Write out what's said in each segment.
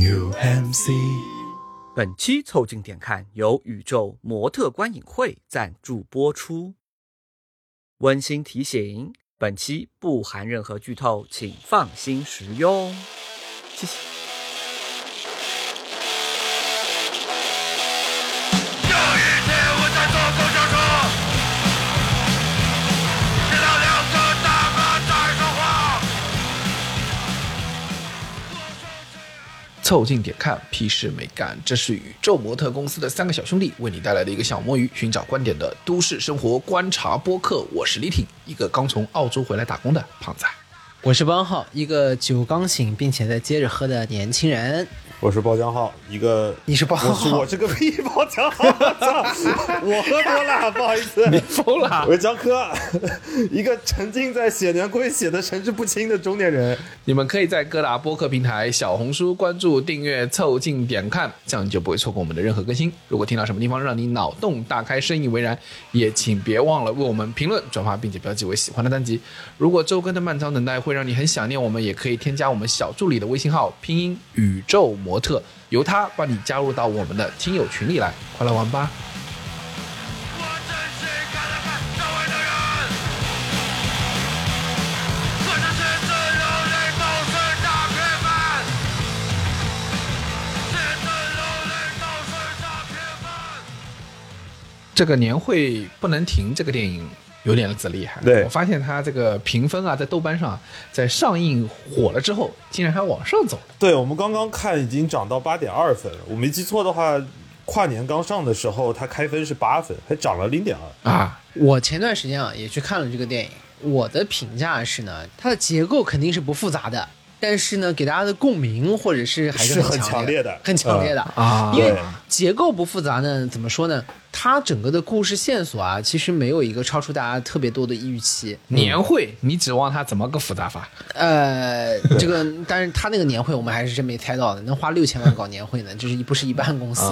New MC。本期凑近点看由宇宙模特观影会赞助播出。温馨提醒：本期不含任何剧透，请放心食用。谢谢。凑近点看，屁事没干。这是宇宙模特公司的三个小兄弟为你带来的一个小摸鱼、寻找观点的都市生活观察播客。我是李挺，一个刚从澳洲回来打工的胖子。我是邦浩，一个酒刚醒并且在接着喝的年轻人。我是包浆浩，一个你是包我是我是个屁包浆浩，操我喝多了，不好意思，你疯了我！是江科，一个沉浸在写年龟写的神志不清的中年人。你们可以在各大播客平台、小红书关注、订阅、凑近点看，这样你就不会错过我们的任何更新。如果听到什么地方让你脑洞大开、深以为然，也请别忘了为我们评论、转发，并且标记为喜欢的单集。如果周更的漫长等待会会让你很想念我们，也可以添加我们小助理的微信号，拼音宇宙模特，由他帮你加入到我们的听友群里来，快来玩吧！这个年会不能停这个电影有点子厉害。对我发现它这个评分啊，在豆瓣上，在上映火了之后，竟然还往上走。对我们刚刚看已经涨到八点二分了，我没记错的话，跨年刚上的时候它开分是八分，还涨了零点二。啊，我前段时间啊也去看了这个电影，我的评价是呢，它的结构肯定是不复杂的，但是呢，给大家的共鸣或者是还是很很强烈的很强烈的啊因为结构不复杂呢，怎么说呢？它整个的故事线索啊，其实没有一个超出大家特别多的预期。年会你指望它怎么个复杂法？呃，这个，但是他那个年会我们还是真没猜到的，能花六千万搞年会呢，就是不是一般公司？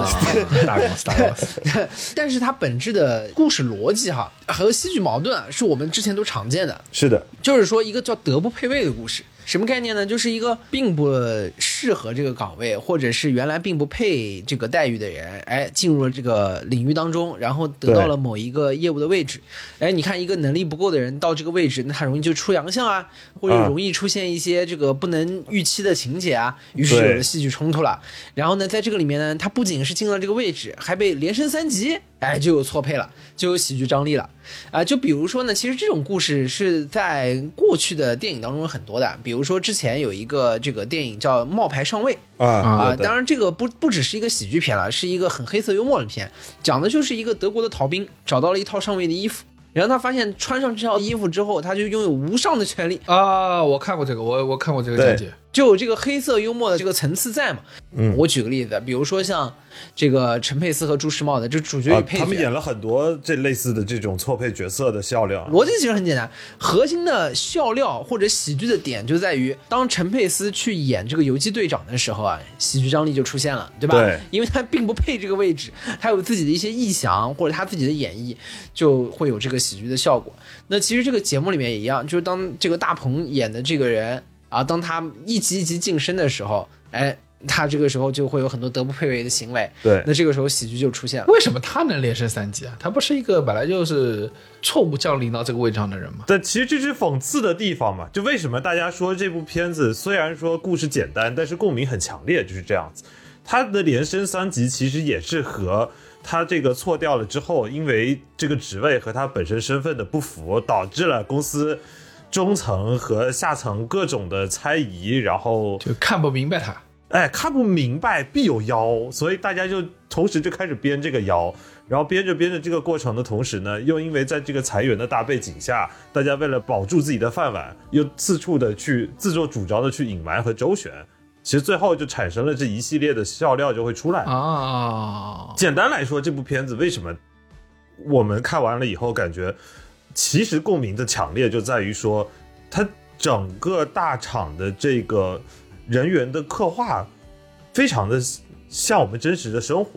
大公司，大公司。但是它本质的故事逻辑哈和戏剧矛盾啊，是我们之前都常见的。是的，就是说一个叫德不配位的故事，什么概念呢？就是一个并不适合这个岗位，或者是原来并不配这个待遇的人，哎，进入了这个领域当中，然后得到了某一个业务的位置。哎，你看一个能力不够的人到这个位置，那他容易就出洋相啊，或者啊容易出现一些这个不能预期的情节啊，于是有了戏剧冲突了。然后呢，在这个里面呢，他不仅是进了这个位置，还被连升三级，哎，就有错配了，就有喜剧张力了。啊、就比如说呢，其实这种故事是在过去的电影当中很多的，比如说之前有一个这个电影叫《冒牌上尉》啊啊、当然这个不不只是一个喜剧片了，是一个很黑色幽默的片，讲的就是一个德国的逃兵找到了一套上尉的衣服。然后他发现穿上这套衣服之后，他就拥有无上的权利，啊，我看过这个，我我看过这个讲解。就有这个黑色幽默的这个层次在嘛。嗯我举个例子，比如说像这个陈佩斯和朱时茂的就主角啊与，配角，他们演了很多这类似的这种错配角色的笑料。逻辑其实很简单，核心的笑料或者喜剧的点就在于，当陈佩斯去演这个游击队长的时候啊，喜剧张力就出现了，对吧？对因为他并不配这个位置，他有自己的一些臆想或者他自己的演绎，就会有这个喜剧的效果。那其实这个节目里面也一样，就是当这个大鹏演的这个人啊，当他一级一级晋升的时候，哎。他这个时候就会有很多德不配位的行为，对那这个时候喜剧就出现了。为什么他能连升三级啊？他不是一个本来就是错误降临到这个位置上的人吗？但其实这是讽刺的地方嘛，就为什么大家说这部片子虽然说故事简单，但是共鸣很强烈，就是这样子。他的连升三级其实也是和他这个错掉了之后，因为这个职位和他本身身份的不符，导致了公司中层和下层各种的猜疑，然后就看不明白他。哎，看不明白必有妖，所以大家就同时就开始编这个妖，然后编着编着这个过程的同时呢，又因为在这个裁员的大背景下，大家为了保住自己的饭碗，又四处的去自作主张的去隐瞒和周旋，其实最后就产生了这一系列的笑料就会出来。啊，简单来说，这部片子为什么？我们看完了以后感觉，其实共鸣的强烈就在于说，它整个大厂的这个人员的刻画，非常的像我们真实的生活，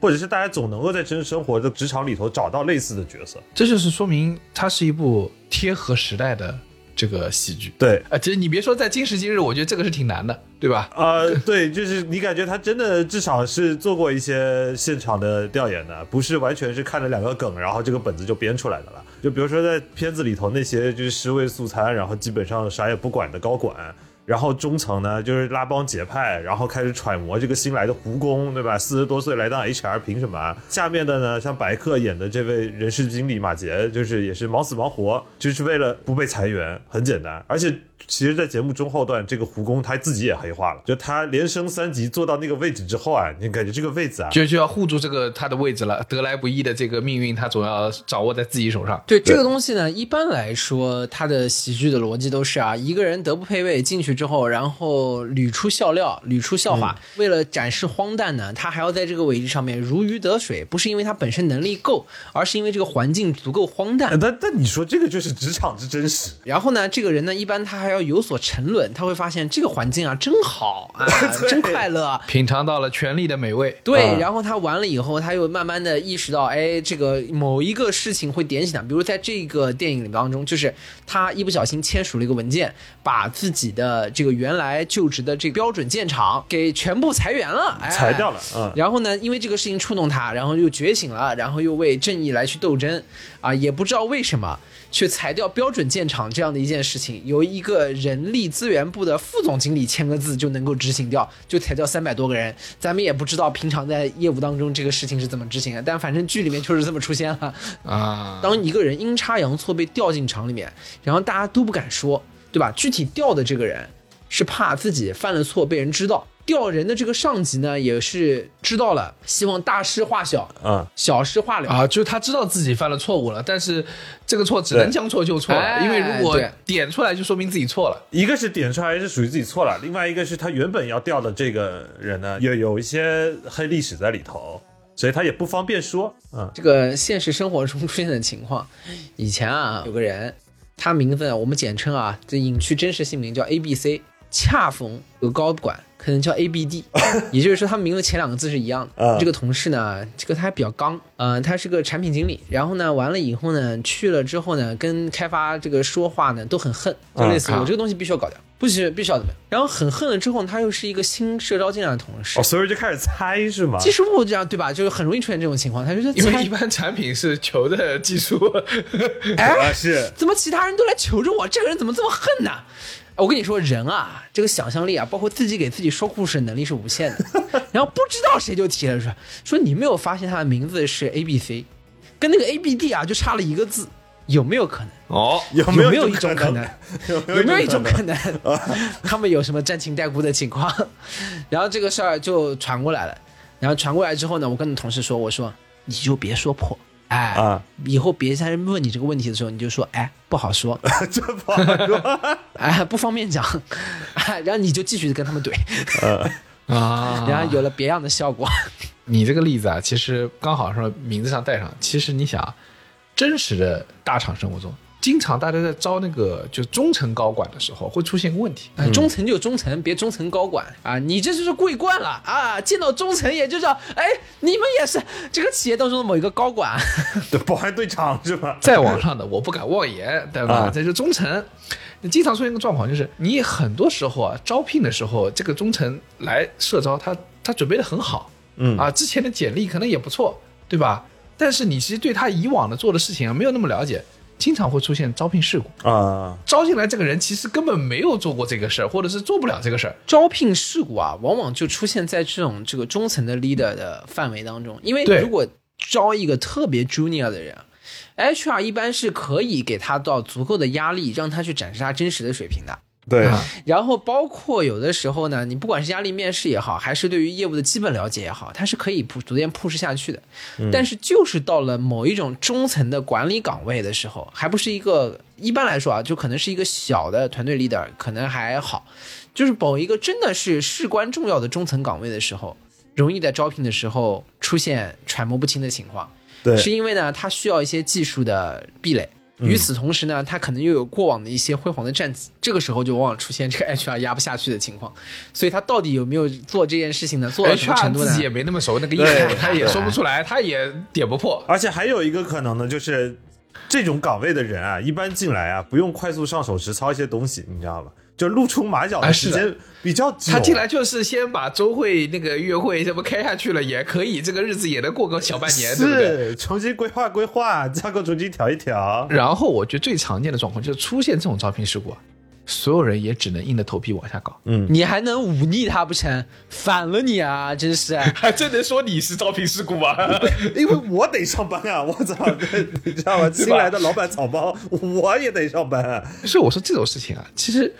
或者是大家总能够在真实生活的职场里头找到类似的角色。这就是说明它是一部贴合时代的这个喜剧。对，啊，其实你别说在今时今日，我觉得这个是挺难的，对吧？呃，对，就是你感觉他真的至少是做过一些现场的调研的，不是完全是看了两个梗，然后这个本子就编出来的了。就比如说在片子里头那些就是尸位素餐，然后基本上啥也不管的高管。然后中层呢，就是拉帮结派，然后开始揣摩这个新来的胡工，对吧？四十多岁来当 HR，凭什么？下面的呢，像白客演的这位人事经理马杰，就是也是忙死忙活，就是为了不被裁员，很简单。而且，其实，在节目中后段，这个胡工他自己也黑化了，就他连升三级坐到那个位置之后啊，你感觉这个位置啊，就就要护住这个他的位置了，得来不易的这个命运，他总要掌握在自己手上。对这个东西呢，一般来说，他的喜剧的逻辑都是啊，一个人德不配位进去之后，然后捋出笑料，捋出笑话。为了展示荒诞呢，他还要在这个位置上面如鱼得水，不是因为他本身能力够，而是因为这个环境足够荒诞。但但你说这个就是职场之真实，然后呢，这个人呢，一般他还要有所沉沦，他会发现这个环境啊真好啊，真快乐。品尝到了权力的美味，对，啊然后他完了以后，他又慢慢的意识到，哎，这个某一个事情会点醒他，比如在这个电影里当中，就是他一不小心签署了一个文件，把自己的这个原来就职的这个标准建厂给全部裁员了，哎，裁掉了，嗯。然后呢，因为这个事情触动他，然后又觉醒了，然后又为正义来去斗争，啊，也不知道为什么去裁掉标准建厂这样的一件事情，由一个人力资源部的副总经理签个字就能够执行掉，就裁掉三百多个人。咱们也不知道平常在业务当中这个事情是怎么执行的，但反正剧里面就是这么出现了。啊，当一个人阴差阳错被调进厂里面，然后大家都不敢说，对吧？具体调的这个人是怕自己犯了错被人知道，调人的这个上级呢也是知道了，希望大事化小，嗯，小事化了。啊，就是他知道自己犯了错误了，但是这个错只能将错就错因为如果点出来，就说明自己错了。一个是点出来是属于自己错了，另外一个是他原本要调的这个人呢，有有一些黑历史在里头，所以他也不方便说。嗯，这个现实生活中出现的情况，以前啊有个人，他名字呢我们简称啊，这隐去真实姓名叫 A B C，恰逢有高管可能叫 A B D，也就是说他们名字前两个字是一样的。啊这个同事呢，这个他还比较刚，呃，他是个产品经理，然后呢完了以后呢去了之后呢，跟开发这个说话呢都很恨，就类似于啊我这个东西必须要搞掉，不许必须要怎么样。然后很恨了之后，他又是一个新社招进来的同事哦，，所以就开始猜是吗？技术部这样对吧？就是很容易出现这种情况，他就是猜因为一般产品是求的技术，哎是，怎么其他人都来求着我？这个人怎么这么恨呢？我跟你说，人啊，这个想象力啊，包括自己给自己说故事能力是无限的。然后不知道谁就提了说，说你没有发现他的名字是 A B C，跟那个 A B D 啊就差了一个字，有没有可能？哦，有有没有没有一种可能？有有没有一种可可能？他们有什么沾亲带故的情况？然后这个事儿就传过来了。然后传过来之后呢，我跟同事说，我说你就别说破，哎，啊以后别人问你这个问题的时候，你就说，哎，不好说，这不好说。哎，不方便讲，哎，然后你就继续跟他们怼，啊，然后有了别样的效果。你这个例子啊，其实刚好说名字上带上。其实你想啊，真实的大厂生活中，经常大家在招那个就中层高管的时候，会出现个问题。哎中层就中层，别中层高管啊！你这就是贵惯了啊！见到中层也就叫，哎，你们也是这个企业当中的某一个高管，对，保安队长是吧？再往上的我不敢妄言，对吧？啊这是中层。你经常出现一个状况，就是你很多时候啊，招聘的时候，这个中层来社招，他他准备的很好，嗯啊，之前的简历可能也不错，对吧？但是你其实对他以往的做的事情啊没有那么了解，经常会出现招聘事故。啊，招进来这个人其实根本没有做过这个事儿，或者是做不了这个事儿。招聘事故啊，往往就出现在这种这个中层的 leader 的范围当中，因为对如果招一个特别 junior 的人，HR 一般是可以给他到足够的压力，让他去展示他真实的水平的。对，啊然后包括有的时候呢，你不管是压力面试也好，还是对于业务的基本了解也好，它是可以铺逐渐 push 下去的。但是就是到了某一种中层的管理岗位的时候，还不是一个一般来说啊，就可能是一个小的团队 leader，可能还好。就是某一个真的是事关重要的中层岗位的时候，容易在招聘的时候出现揣摩不清的情况。对是因为呢，它需要一些技术的壁垒。与此同时呢，他可能又有过往的一些辉煌的战绩，这个时候就往往出现这个 HR 压不下去的情况。所以他到底有没有做这件事情呢？做到什么程 HR 度呢自己？也没那么熟，那个业对务他也说不出来，他也点不破。而且还有一个可能呢，就是这种岗位的人啊，一般进来啊，不用快速上手实操一些东西，你知道吧？就露出马脚的的时间比较久。他进来就是先把周会那个约会什么开下去了，也可以，这个日子也能过个小半年，对不对？是重新规划规划，架构重新调一调。然后我觉得最常见的状况就是出现这种招聘事故啊，所有人也只能硬着头皮往下搞。嗯你还能忤逆他不成？反了你啊！真是，还 真能说你是招聘事故吗？因为我得上班啊，我操，你知道吗？新来的老板草包，我也得上班啊。所以我说这种事情啊，其实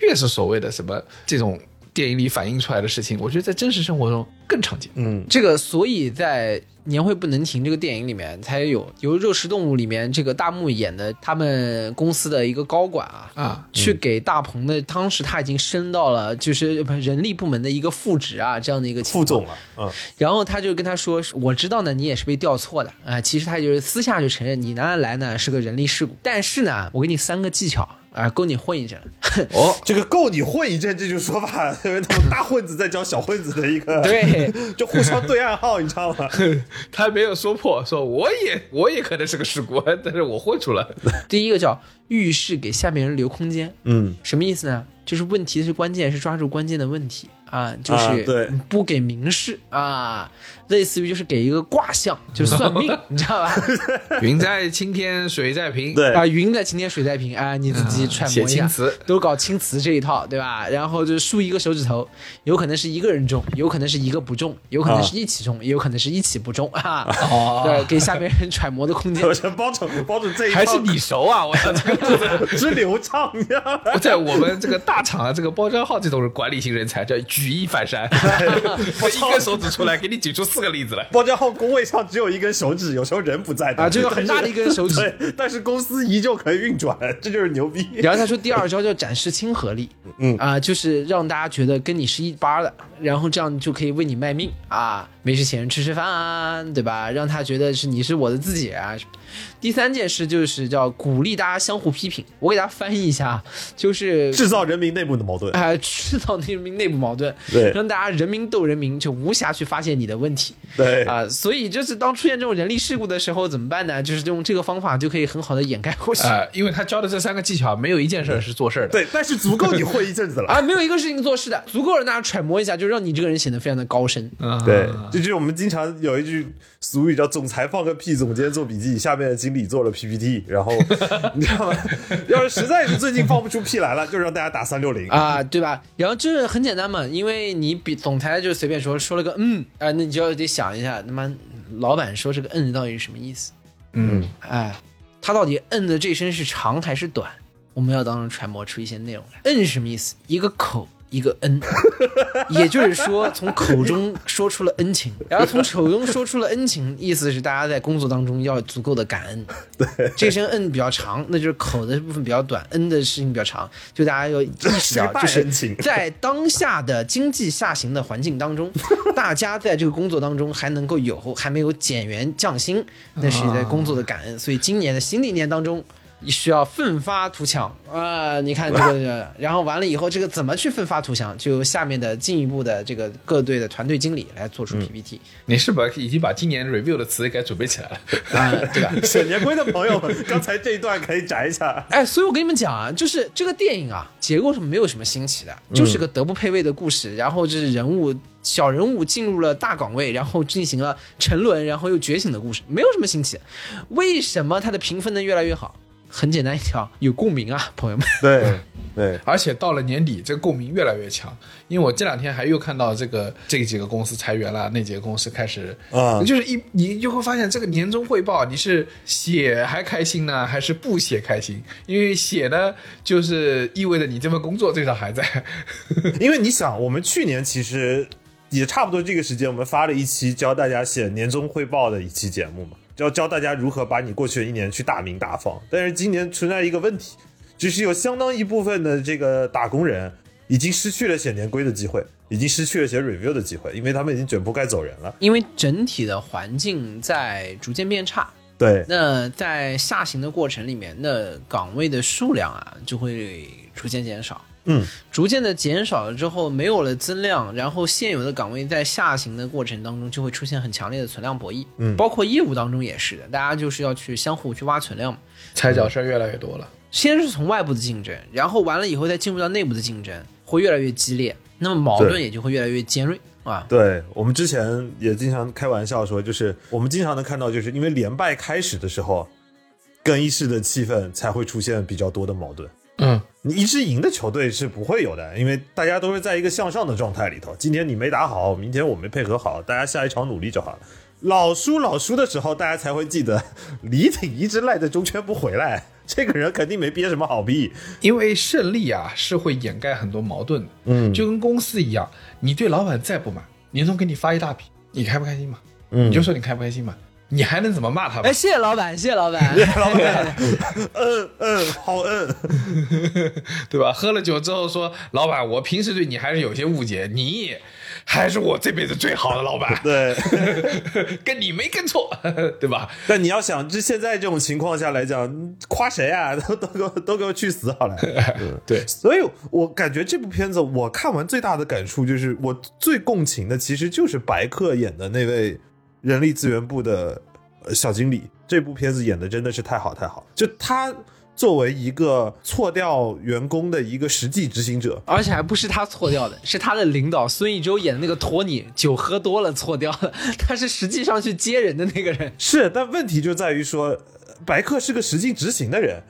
越是所谓的什么这种电影里反映出来的事情，我觉得在真实生活中更常见。嗯，这个所以在《年会不能停》这个电影里面才有由《肉食动物》里面这个大木演的他们公司的一个高管啊啊去给大鹏的，当时他已经升到了就是不人力部门的一个副职啊这样的一个副总了，嗯，然后他就跟他说：“我知道呢，你也是被调错的啊、其实他就是私下就承认你拿来呢是个人力事故，但是呢，我给你三个技巧啊、够你混一阵。哦，这个够你混一阵这种说法，因为他们大混子在教小混子的一个，对，就互相对暗号，你知道吗？他没有说破，说我也我也可能是个事故，但是我混出来。第一个叫遇事给下面人留空间，嗯，什么意思呢？就是问题是关键，是抓住关键的问题啊，就啊是对不给明示啊，类似于就是给一个卦象，就是算命，你知道吧？云在青天，水在平。对啊，云在青天，水在平啊，你自己揣摩一下写青词，都搞青词这一套，对吧？然后就竖一个手指头，有可能是一个人中，有可能是一个不中，有可能是一起中，也有可能是一起不中啊。哦对，给下面人揣摩的空间 我。觉得包拯包拯这一套还是你熟啊！我操，这个 之流畅，你知道吗？在我们这个大厂啊，这个包装号这种管理型人才叫举一反三，一根手指出来，给你举出四个例子来。包装号工位上只有一根手指，有时候人不在的。啊就有很大的一根手指。对，但是公司依旧可以运转，这就是牛逼。然后他说第二招叫展示亲和力，嗯。啊、就是让大家觉得跟你是一班的，然后这样就可以为你卖命啊，没事请人吃吃饭啊，对吧？让他觉得是你是我的自己啊。第三件事就是叫鼓励大家相互批评，我给大家翻译一下，就是制造人民内部的矛盾。啊、制造人民内部矛盾，对让大家人民斗人民，就无暇去发现你的问题。对啊、所以就是当出现这种人力事故的时候怎么办呢？就是用这个方法就可以很好的掩盖过去。呃，因为他教的这三个技巧，没有一件事儿是做事儿的。对，但是足够你混一阵子了。啊，没有一个事情做事的，足够让大家揣摩一下，就让你这个人显得非常的高深。嗯，对，这就是我们经常有一句俗语叫“总裁放个屁，总监做笔记”，下面的经理做了 PPT，然后 你知道吗？要是实在是最近放不出屁来了，就让大家打三六零。啊，对吧？然后这很简单嘛，因为你比总裁就随便说说了个嗯啊，那你就要得想一下，他妈老板说这个嗯到底是什么意思？嗯，哎，他到底嗯的这声是长还是短？我们要当中揣摩出一些内容来。嗯是什么意思？一个口。一个恩，也就是说，从口中说出了恩情，然后从口中说出了恩情，意思是大家在工作当中要足够的感恩。对，这声恩比较长，那就是口的部分比较短，恩的事情比较长，就大家要意识到，就是在当下的经济下行的环境当中，大家在这个工作当中还能够有还没有减员降薪，那是在工作的感恩。所以今年的新的一年当中。需要奋发图强啊！你看这个，然后完了以后，这个怎么去奋发图强？就由下面的进一步的这个各队的团队经理来做出 PPT 你是不是已经把今年 review 的词给准备起来了？啊、对吧？沈年辉的朋友们，刚才这一段可以摘一下。哎，所以我跟你们讲啊，就是这个电影啊，结构是没有什么新奇的，就是个德不配位的故事，然后就是人物小人物进入了大岗位，然后进行了沉沦，然后又觉醒的故事，没有什么新奇。为什么它的评分能越来越好？很简单一条，有共鸣啊，朋友们。对对，而且到了年底，这个共鸣越来越强。因为我这两天还又看到这个这几个公司裁员了，那几个公司开始啊就是一你就会发现这个年终汇报，你是写还开心呢，还是不写开心？因为写呢，就是意味着你这份工作至少还在。因为你想，我们去年其实也差不多这个时间，我们发了一期教大家写年终汇报的一期节目嘛，教教大家如何把你过去的一年去大鸣大放。但是今年存在一个问题，就是有相当一部分的这个打工人已经失去了写年规的机会，已经失去了写 review 的机会，因为他们已经卷铺盖走人了。因为整体的环境在逐渐变差，对，那在下行的过程里面，那岗位的数量啊就会逐渐减少。嗯，逐渐的减少了之后，没有了增量，然后现有的岗位在下行的过程当中就会出现很强烈的存量博弈。嗯包括业务当中也是的，大家就是要去相互去挖存量嘛。踩脚事儿越来越多了。先是从外部的竞争，然后完了以后再进入到内部的竞争，会越来越激烈，那么矛盾也就会越来越尖锐啊。对我们之前也经常开玩笑说，就是我们经常能看到，就是因为连败开始的时候，更衣室的气氛才会出现比较多的矛盾。嗯，你一支赢的球队是不会有的，因为大家都是在一个向上的状态里头。今天你没打好，明天我没配合好，大家下一场努力就好了。老输老输的时候，大家才会记得李挺一直赖在中圈不回来，这个人肯定没憋什么好屁。因为胜利啊是会掩盖很多矛盾的，嗯就跟公司一样，你对老板再不满，年终给你发一大笔，你开不开心嘛？嗯你就说你开不开心嘛？你还能怎么骂他们哎，？谢谢老板，谢谢老板。谢谢老板，嗯嗯，好嗯，对吧？喝了酒之后说，老板，我平时对你还是有些误解，你还是我这辈子最好的老板，对。跟你没跟错，对吧？但你要想，这现在这种情况下来讲，夸谁啊？都都给我都给我去死好了。对，所以我感觉这部片子我看完最大的感触就是，我最共情的其实就是白客演的那位人力资源部的呃小经理。这部片子演的真的是太好太好，就他作为一个错掉员工的一个实际执行者，而且还不是他错掉的，是他的领导孙艺洲演的那个托尼，酒喝多了错掉了，他是实际上去接人的那个人。是，但问题就在于说，呃白客是个实际执行的人，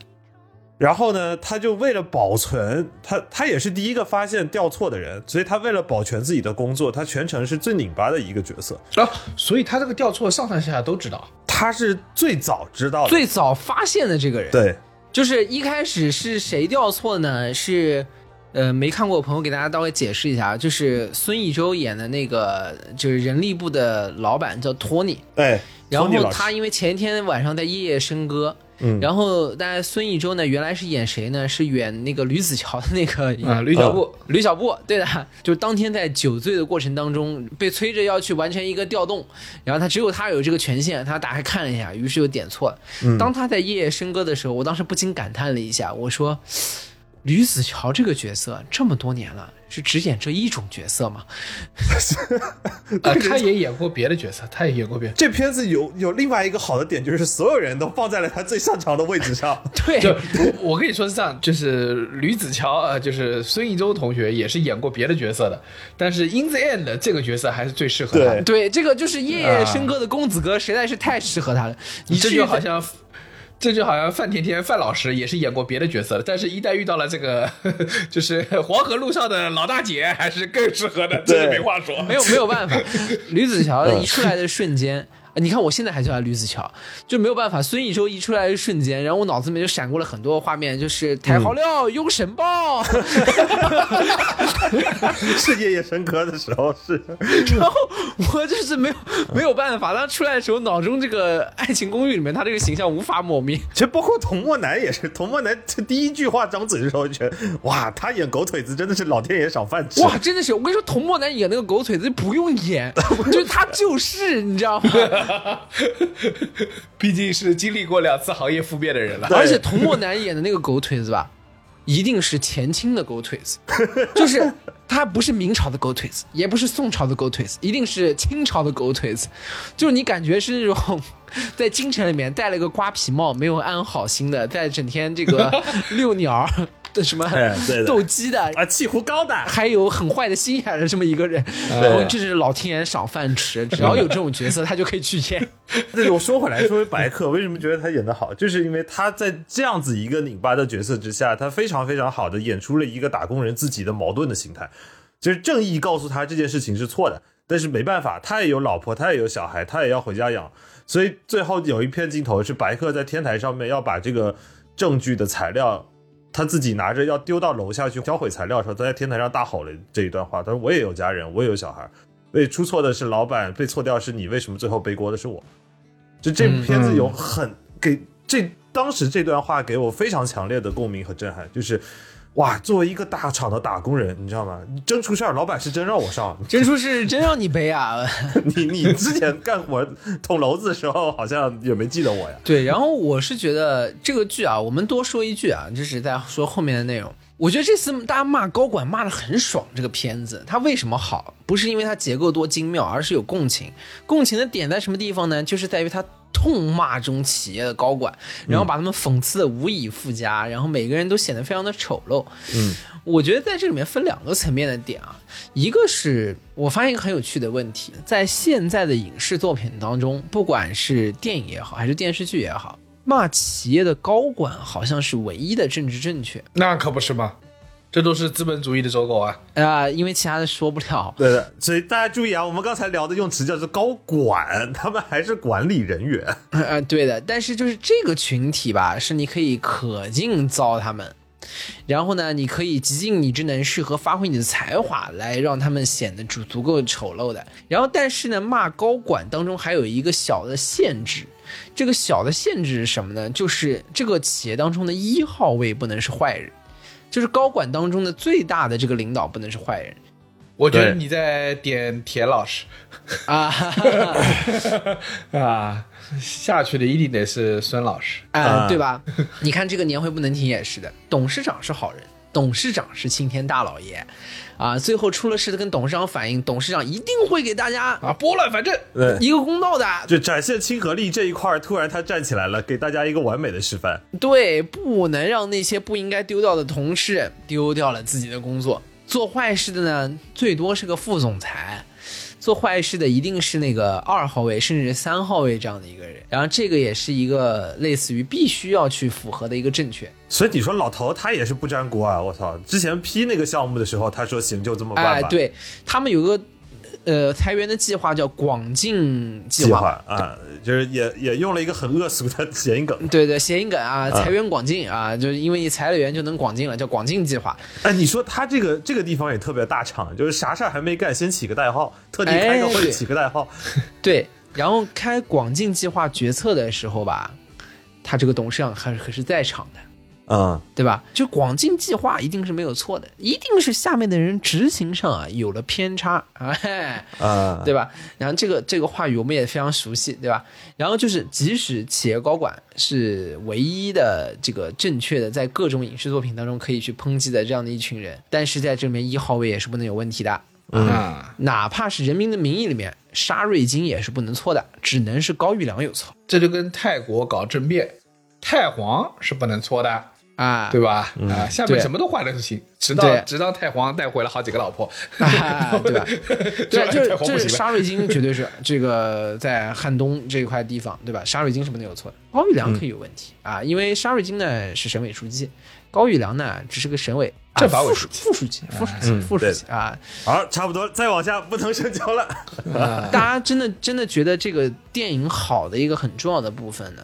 然后呢，他就为了保存他，他也是第一个发现调错的人，所以他为了保全自己的工作，他全程是最拧巴的一个角色，啊，所以他这个调错上上下下都知道。他是最早知道的，最早发现的这个人，对，就是一开始是谁调错呢？是，呃，没看过的朋友给大家稍微解释一下，就是孙艺洲演的那个，就是人力部的老板叫托尼，哎，然后他因为前一天晚上在夜夜笙歌，嗯然后大家孙艺洲呢原来是演谁呢？是演那个吕子乔的那个啊吕小布吕小布，对的，就当天在酒醉的过程当中被催着要去完成一个调动，然后他只有他有这个权限，他打开看了一下，于是就点错了。嗯当他在夜夜笙歌的时候，我当时不禁感叹了一下，我说。吕子乔这个角色这么多年了，是只演这一种角色吗？啊，他也演过别的角色，他也演过别的。这片子有有另外一个好的点，就是所有人都放在了他最擅长的位置上。对，就 我我跟你说是这样，就是吕子乔呃，就是孙艺洲同学也是演过别的角色的，但是 In the End 这个角色还是最适合他的。对，这个就是夜夜笙歌的公子哥，实在是太适合他了。你这去就好像，这就好像范甜甜范老师也是演过别的角色的，但是一旦遇到了这个 就是黄河路上的老大姐，还是更适合的，这是没话说。没有没有办法，吕子乔一出来的瞬间。呃你看，我现在还叫他吕子乔，就没有办法。孙艺洲一出来的瞬间，然后我脑子里面就闪过了很多画面，就是抬好料、用神报，是夜夜笙歌的时候是，然后我就是没有没有办法。他出来的时候，脑中这个《爱情公寓》里面他这个形象无法抹灭。其实包括童漠男也是，童漠男这第一句话张嘴的时候，就觉得哇，他演狗腿子真的是老天爷赏饭吃。哇，真的是！我跟你说，童漠男演那个狗腿子不用演，就是他就是，你知道吗？毕竟是经历过两次行业覆灭的人了。而且童漠男演的那个狗腿子吧，一定是前清的狗腿子，就是他不是明朝的狗腿子，也不是宋朝的狗腿子，一定是清朝的狗腿子，就是你感觉是那种在京城里面戴了个瓜皮帽，没有安好心的，在整天这个遛鸟儿的什么哎对的斗鸡的。啊，气壶高的，还有很坏的心眼的这么一个人，然后这是老天爷赏饭吃，只要有这种角色，他就可以去演。对，我说回来，说回白客，为什么觉得他演的好，就是因为他在这样子一个拧巴的角色之下，他非常非常好的演出了一个打工人自己的矛盾的心态，就是正义告诉他这件事情是错的，但是没办法，他也有老婆，他也有小孩，他也要回家养，所以最后有一片镜头是白客在天台上面要把这个证据的材料。他自己拿着要丢到楼下去销毁材料的时候，他在天台上大吼了这一段话。他说：“我也有家人，我也有小孩，被出错的是老板，被错掉是你，为什么最后背锅的是我？”就这部片子有很、给这当时这段话给我非常强烈的共鸣和震撼，就是哇，作为一个大厂的打工人，你知道吗？真出事儿，老板是真让我上。真出事真让你背啊！你你之前干活捅娄子的时候，好像也没记得我呀。对，然后我是觉得这个剧啊，我们多说一句啊，就是在说后面的内容。我觉得这次大家骂高管骂的很爽，这个片子它为什么好？不是因为它结构多精妙，而是有共情。共情的点在什么地方呢？就是在于它痛骂这种企业的高管，然后把他们讽刺的无以复加，然后每个人都显得非常的丑陋。嗯，我觉得在这里面分两个层面的点啊，一个是我发现一个很有趣的问题，在现在的影视作品当中，不管是电影也好，还是电视剧也好，骂企业的高管好像是唯一的政治正确。那可不是嘛，这都是资本主义的走狗啊！啊、因为其他的说不了。对的，所以大家注意啊，我们刚才聊的用词叫做高管，他们还是管理人员。呃，对的，但是就是这个群体吧，是你可以可劲糟他们，然后呢，你可以极尽你之能事和发挥你的才华来让他们显得足足够丑陋的。然后，但是呢，骂高管当中还有一个小的限制，这个小的限制是什么呢？就是这个企业当中的一号位不能是坏人，就是高管当中的最大的这个领导不能是坏人我觉得你在点田老师啊。啊，下去的一定得是孙老师。啊、啊对吧？你看这个年会不能停也是的，董事长是好人，董事长是青天大老爷，啊，最后出了事的跟董事长反映，董事长一定会给大家啊，拨乱反正。对，一个公道的。就展现亲和力这一块儿，突然他站起来了，给大家一个完美的示范。对，不能让那些不应该丢掉的同事丢掉了自己的工作。做坏事的呢，最多是个副总裁。做坏事的一定是那个二号位，甚至是三号位这样的一个人，然后这个也是一个类似于必须要去符合的一个正确。所以你说老头他也是不沾锅啊！我操，之前批那个项目的时候，他说行就这么办吧。哎，对他们有个呃裁员的计划叫广进计计划，划啊，就是也也用了一个很恶俗的谐音梗。对对，谐音梗啊，裁员广进啊，就是因为你裁了员就能广进了，叫广进计划。哎，你说他这个这个地方也特别大厂，就是啥事儿还没干，先起个代号，特地开个会起个代号。对，然后开广进计划决策的时候吧，他这个董事长还可是在场的。嗯，对吧？就广进计划一定是没有错的，一定是下面的人执行上啊有了偏差，哎，啊，对吧？然后这个这个话语我们也非常熟悉，对吧？然后就是，即使企业高管是唯一的这个正确的，在各种影视作品当中可以去抨击的这样的一群人，但是在这里面一号位也是不能有问题的。啊，哪怕是《人民的名义》里面，沙瑞金也是不能错的，只能是高育良有错这就跟泰国搞政变，太皇是不能错的，啊，对吧？啊，下面什么都坏了都行，直到直到太皇带回了好几个老婆，啊，对吧？对，就是太皇不行了。就是沙瑞金绝对是这个在汉东这一块地方，对吧？沙瑞金是不能有错的，高育良可以有问题、啊，因为沙瑞金呢是省委书记，高育良呢只是个省委啊政法委副书记。副书记、副书记、嗯副书记啊。好，差不多，再往下不能深交了。大家真的真的觉得这个电影好的一个很重要的部分呢，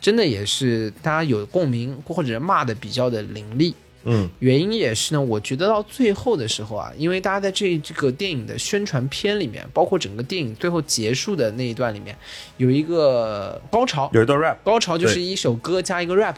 真的也是大家有共鸣或者骂的比较的凌厉。嗯。原因也是呢，我觉得到最后的时候啊，因为大家在这这个电影的宣传片里面，包括整个电影最后结束的那一段里面，有一个高潮，有一段 rap，高潮就是一首歌加一个 rap，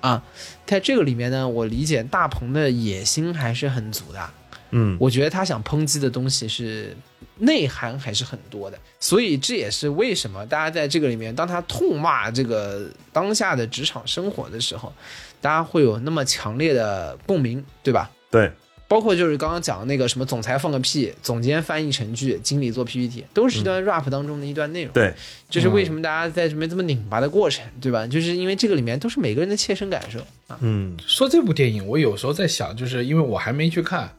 啊，在这个里面呢，我理解大鹏的野心还是很足的，嗯。我觉得他想抨击的东西是内涵还是很多的，所以这也是为什么大家在这个里面，当他痛骂这个当下的职场生活的时候，大家会有那么强烈的共鸣，对吧？对，包括就是刚刚讲的那个什么总裁放个屁，总监翻译成句，经理做 PPT，都是一段 rap 当中的一段内容。对，就是为什么大家在这边这么拧巴的过程，对吧？就是因为这个里面都是每个人的切身感受啊。嗯说这部电影，我有时候在想，就是因为我还没去看，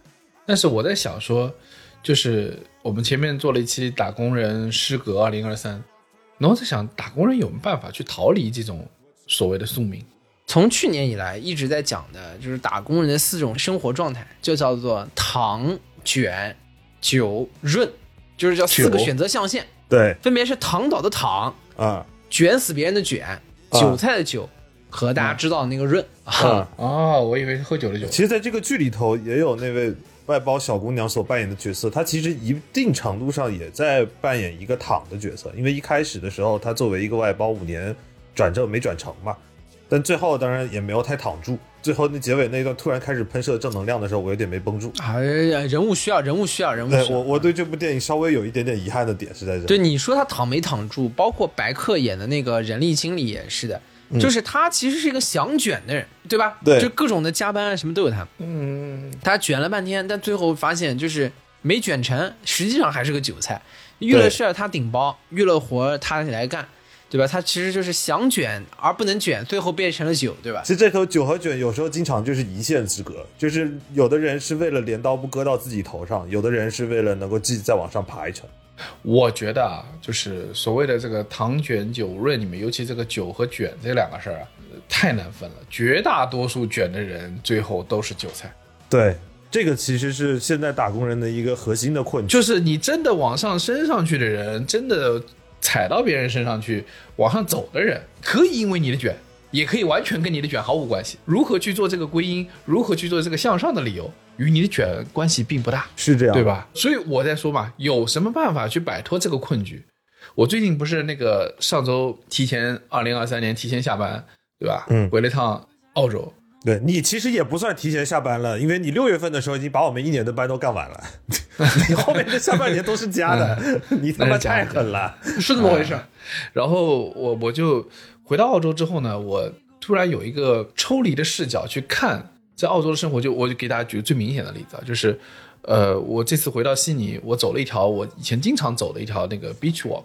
但是我在想说，就是我们前面做了一期打工人失格二零二三，然后在想打工人有没有办法去逃离这种所谓的宿命？从去年以来一直在讲的就是打工人的四种生活状态，就叫做糖、卷、酒、润，就是叫四个选择象限，对分别是躺倒的躺、啊卷死别人的卷、韭菜的韭和大家知道的那个润啊。啊！哦，我以为是喝酒的酒。其实，在这个剧里头，也有那位外包小姑娘所扮演的角色，她其实一定程度上也在扮演一个躺的角色，因为一开始的时候，她作为一个外包五年转正没转成嘛，但最后当然也没有太躺住。最后那结尾那一段突然开始喷射正能量的时候，我有点没绷住。哎呀，人物需要，人物需要，人物需要。对我我对这部电影稍微有一点点遗憾的点是在这。对你说他躺没躺住，包括白客演的那个人力经理也是的，就是他其实是一个想卷的人，对吧？对就各种的加班啊什么都有他。嗯，他卷了半天，但最后发现就是没卷成，实际上还是个韭菜。遇了事儿他顶包，遇了活儿他来干，对吧？他其实就是想卷而不能卷，最后变成了酒，对吧？其实这头酒和卷有时候经常就是一线之隔，就是有的人是为了镰刀不割到自己头上，有的人是为了能够继续再往上爬一层。我觉得啊，就是所谓的这个糖卷酒润里面，尤其这个酒和卷这两个事儿啊，太难分了。绝大多数卷的人最后都是韭菜，对，这个其实是现在打工人的一个核心的困局。就是你真的往上升上去的人，真的踩到别人身上去往上走的人，可以因为你的卷，也可以完全跟你的卷毫无关系。如何去做这个归因，如何去做这个向上的理由，与你的卷关系并不大。是这样，对？吧？所以我在说嘛，有什么办法去摆脱这个困局？我最近不是那个上周提前二零二三年提前下班，对吧？嗯回了趟澳洲，对你其实也不算提前下班了，因为你六月份的时候已经把我们一年的班都干完了，你后面的下半年都是加的，你他妈太狠了。是这么回事。然后我我就回到澳洲之后呢，我突然有一个抽离的视角去看在澳洲的生活，就我就给大家举个最明显的例子啊，就是。呃，我这次回到悉尼，我走了一条我以前经常走的一条那个 beach walk，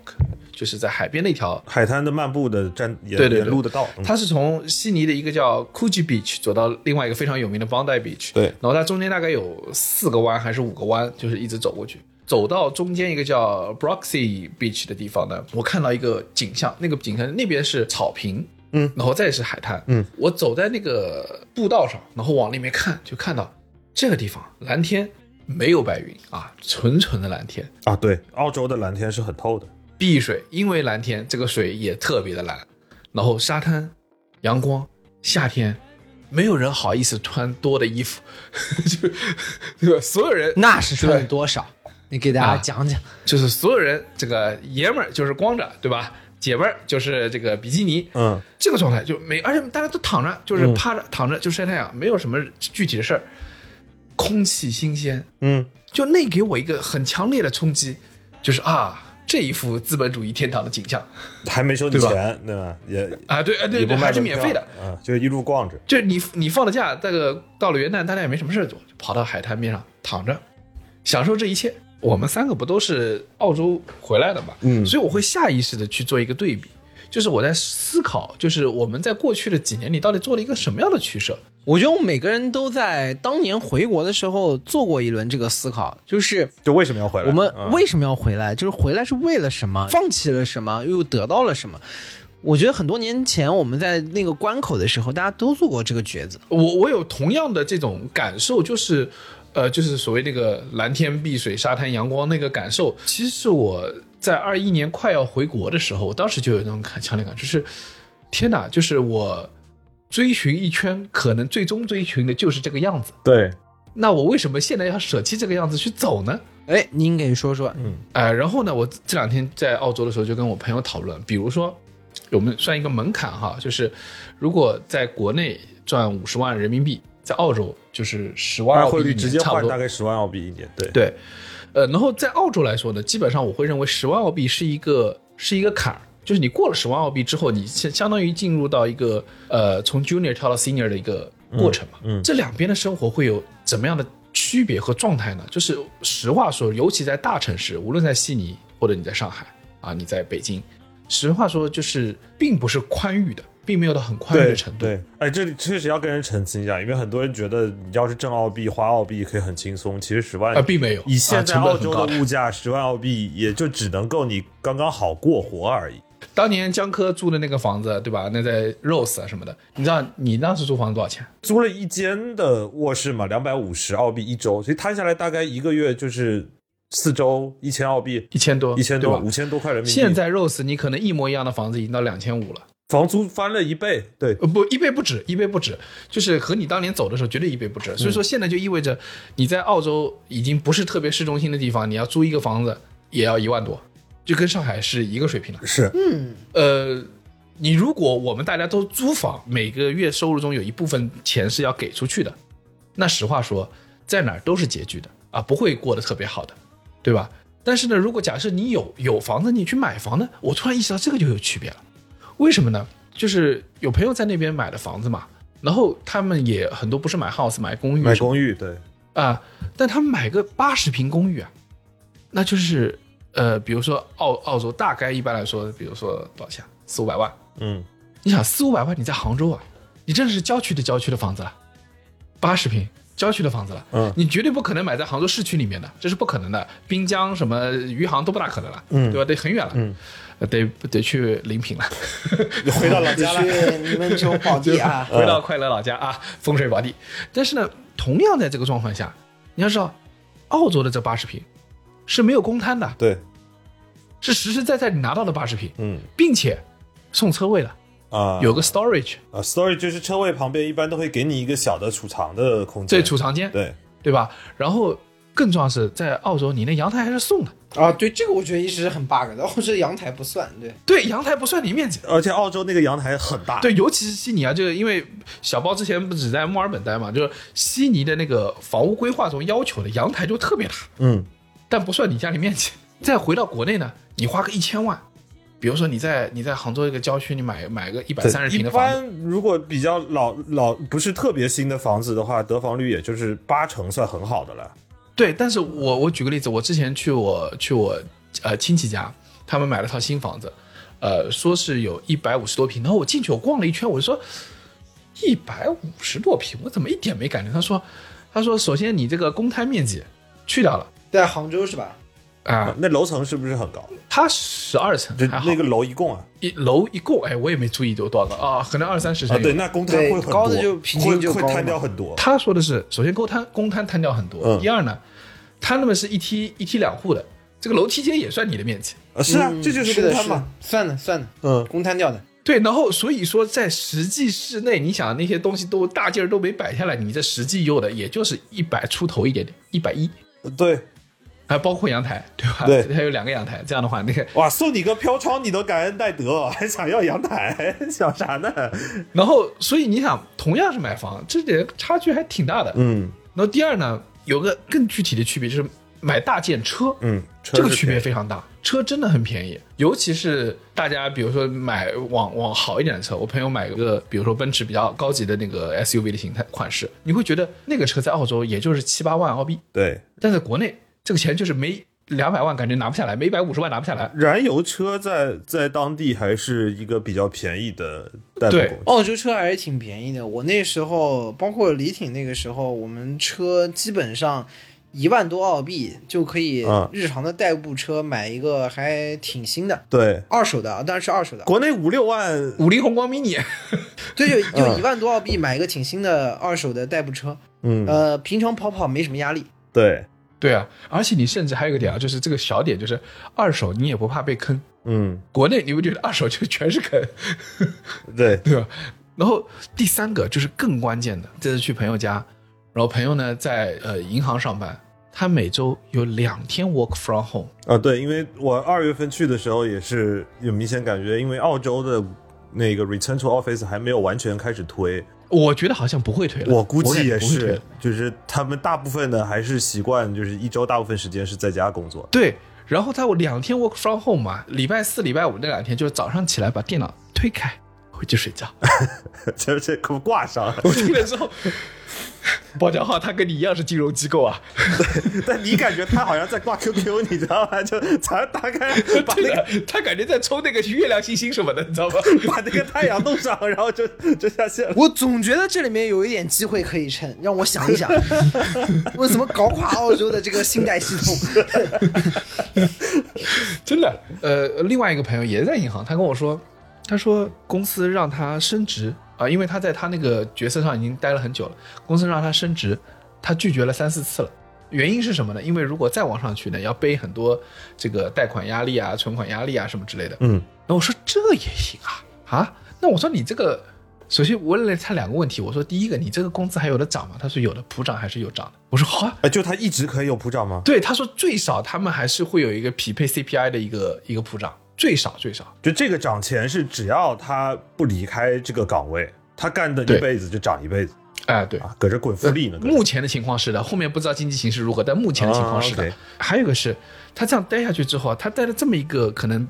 就是在海边的一条海滩的漫步的站沿对对对沿路的道，嗯它是从悉尼的一个叫 Coogee Beach 走到另外一个非常有名的 Bondi Beach，对然后它中间大概有四个弯还是五个弯，就是一直走过去。走到中间一个叫 Broxy Beach 的地方呢，我看到一个景象，那个景象那边是草坪，嗯，然后再是海滩，嗯，我走在那个步道上，然后往里面看，就看到这个地方蓝天没有白云啊，纯纯的蓝天，啊，对，澳洲的蓝天是很透的，碧水，因为蓝天，这个水也特别的蓝，然后沙滩、阳光，夏天，没有人好意思穿多的衣服，就对吧？所有人那是穿了多少？你给大家啊讲讲。就是所有人，这个爷们儿就是光着，对吧？姐们儿就是这个比基尼，嗯，这个状态就没，而且大家都躺着，就是趴着、躺着就晒太阳，没有什么具体的事儿，空气新鲜，嗯，就那给我一个很强烈的冲击，就是啊，这一幅资本主义天堂的景象还没收你对吧？钱，对吧？也啊，对啊对对，也不卖还是免费的，，啊，就一路逛着，就是你你放了假，这个到了元旦，大家也没什么事儿做，就跑到海滩边上躺着，享受这一切。我们三个不都是澳洲回来的嘛，嗯所以我会下意识的去做一个对比，就是我在思考，就是我们在过去的几年里到底做了一个什么样的取舍？我觉得我们每个人都在当年回国的时候做过一轮这个思考，就是就为什么要回来？我们嗯为什么要回来？就是回来是为了什么？放弃了什么？又得到了什么？我觉得很多年前我们在那个关口的时候，大家都做过这个抉择。我我有同样的这种感受，就是，呃，就是所谓那个蓝天碧水、沙滩阳光那个感受，其实是我在二一年快要回国的时候，我当时就有那种感强烈感，就是天哪，就是我追寻一圈，可能最终追寻的就是这个样子。对，那我为什么现在要舍弃这个样子去走呢？哎，您给说说，嗯呃，然后呢，我这两天在澳洲的时候就跟我朋友讨论，比如说，我们算一个门槛哈，就是如果在国内赚五十万人民币，在澳洲就是十万澳币，汇率直接换大。概十万澳币一年，对，对，呃，然后在澳洲来说呢，基本上我会认为十万澳币是一个是一个坎儿，就是你过了十万澳币之后，你相相当于进入到一个呃从 junior 跳到 senior 的一个过程嘛。嗯嗯这两边的生活会有怎么样的区别和状态呢？就是实话说，尤其在大城市，无论在悉尼或者你在上海啊，你在北京，实话说就是并不是宽裕的，并没有到很宽裕对的程度。对，哎，这里确实要跟人澄清一下，因为很多人觉得你要是挣澳币、花澳币可以很轻松，其实十万啊，并没有。以现在澳洲的物价，十万澳币也就只能够你刚刚好过活而已。当年江科住的那个房子，对吧？那在 Rose 啊什么的，你知道你当时租房子多少钱？租了一间的卧室嘛，两百五十澳币一周，所以摊下来大概一个月就是四周一千澳币，一千多，一千多，五千多块人民币。现在 Rose 你可能一模一样的房子已经到两千五了，房租翻了一倍，对，呃不一倍不止，一倍不止，就是和你当年走的时候绝对一倍不止。所以说现在就意味着你在澳洲已经不是特别市中心的地方，你要租一个房子也要一万多，就跟上海是一个水平了。是，嗯呃，你如果我们大家都租房，每个月收入中有一部分钱是要给出去的，那实话说，在哪儿都是拮据的啊，不会过得特别好的，对吧？但是呢，如果假设你有有房子，你去买房呢，我突然意识到这个就有区别了。为什么呢？就是有朋友在那边买的房子嘛，然后他们也很多不是买 house 买公寓买公寓对，啊，但他们买个八十平公寓啊，那就是呃，比如说澳澳洲大概一般来说，比如说多少钱？四五百万。嗯，你想四五百万，你在杭州啊，你真的是郊区的郊区的房子了，八十平郊区的房子了，嗯。你绝对不可能买在杭州市区里面的，这是不可能的。滨江什么余杭都不大可能了，嗯。对吧？得很远了，嗯。呃，得得去临平了，回到老家了。去你们州宝地啊，回到快乐老家啊，风水宝地。但是呢，同样在这个状况下，你要知道，澳洲的这八十平是没有公摊的，对，是实实在在你拿到的八十平，嗯。并且送车位的，啊，有个 storage 啊，storage 就是车位旁边一般都会给你一个小的储藏的空间，对储藏间，对，对吧？然后更重要是在澳洲，你那阳台还是送的，啊，对，这个我觉得一直是很 bug 的。澳洲阳台不算，对，对，阳台不算你面积。而且澳洲那个阳台很大，对，尤其是悉尼啊，就是因为小包之前不只在墨尔本待嘛，就是悉尼的那个房屋规划中要求的阳台就特别大，嗯，但不算你家里面积。再回到国内呢，你花个一千万，比如说你在你在杭州一个郊区，你买买个一百对三十平的房子，般如果比较老老不是特别新的房子的话，得房率也就是八成算很好的了。对，但是我我举个例子，我之前去我去我呃亲戚家，他们买了套新房子，呃，说是有一百五十多平，然后我进去我逛了一圈，我就说一百五十多平，我怎么一点没感觉？他说他说首先你这个公摊面积去掉了在杭州是吧？啊，那楼层是不是很高？它十二层就那个楼一共啊一楼一共，哎，我也没注意有多少个啊，可能二三十层啊，对，那公摊会很多，高的就平均会会摊掉很多。他说的是，首先公摊公摊摊掉很多，嗯第二呢，他那么是一梯一梯两户的，这个楼梯间也算你的面积。啊，是啊，嗯这就是公摊嘛。，算了算了，嗯，公摊掉的。对，然后所以说在实际室内，你想那些东西都大件儿都没摆下来，你这实际用的也就是一百出头一点点，一百一，对，还包括阳台，对吧？对 还有两个阳台，这样的话，那个，哇，送你个飘窗你都感恩戴德，还想要阳台，想啥呢？然后所以你想，同样是买房，这点差距还挺大的。嗯然后第二呢，有个更具体的区别就是买大件车，嗯，这个区别非常大，车真的很便宜，尤其是大家比如说买往往好一点的车，我朋友买个比如说奔驰比较高级的那个 SUV 的形态款式，你会觉得那个车在澳洲也就是七八万澳币，对。但在国内这个钱就是没两百万感觉拿不下来，没一百五十万拿不下来。燃油车在在当地还是一个比较便宜的代步对工具。澳洲车还是挺便宜的。我那时候，包括李挺那个时候，我们车基本上一万多澳币就可以嗯日常的代步车买一个还挺新的，对，二手的，啊，当然是二手的。国内五六万，五菱宏光 mini，对，就就嗯一万多澳币买一个挺新的二手的代步车，嗯，呃，平常跑跑没什么压力。对，对啊，而且你甚至还有一个点啊，就是这个小点，就是二手你也不怕被坑。嗯，国内你不觉得二手就全是坑？对，对吧？然后第三个就是更关键的，这次去朋友家，然后朋友呢在呃银行上班，他每周有两天 work from home。啊，对，因为我二月份去的时候也是有明显感觉，因为澳洲的那个 return to office 还没有完全开始推，我觉得好像不会推了，我估计也是就是他们大部分的还是习惯，就是一周大部分时间是在家工作。对，然后在我两天 work from home 嘛，礼拜四、礼拜五那两天就是早上起来把电脑推开，回去睡觉。这这给我挂上，我听了之后，包家浩他跟你一样是金融机构啊，但你感觉他好像在挂 QQ，你知道吗？就早上打开，把那个，他感觉在抽那个月亮星星什么的，你知道吗？把那个太阳弄上，然后就 就下线了。我总觉得这里面有一点机会可以趁，让我想一想，我怎么搞垮澳洲的这个信贷系统？真的。呃，另外一个朋友也在银行，他跟我说，他说公司让他升职啊、因为他在他那个角色上已经待了很久了，公司让他升职，他拒绝了三四次了。原因是什么呢？因为如果再往上去呢，要背很多这个贷款压力啊、存款压力啊什么之类的。嗯，那我说这也行啊啊？那我说你这个，首先我问了他两个问题，我说第一个，你这个工资还有的涨吗？他说有的，普涨还是有涨的。我说好、啊，哎，就他一直可以有普涨吗？对，他说最少他们还是会有一个匹配 CPI 的一个一个普涨，最少最少。就这个涨钱是只要他不离开这个岗位，他干的一辈子就涨一辈子哎，对。啊，搁这滚复利呢。目前的情况是的，后面不知道经济形势如何，但目前的情况是的。还有一个是，他这样待下去之后，他待了这么一个可能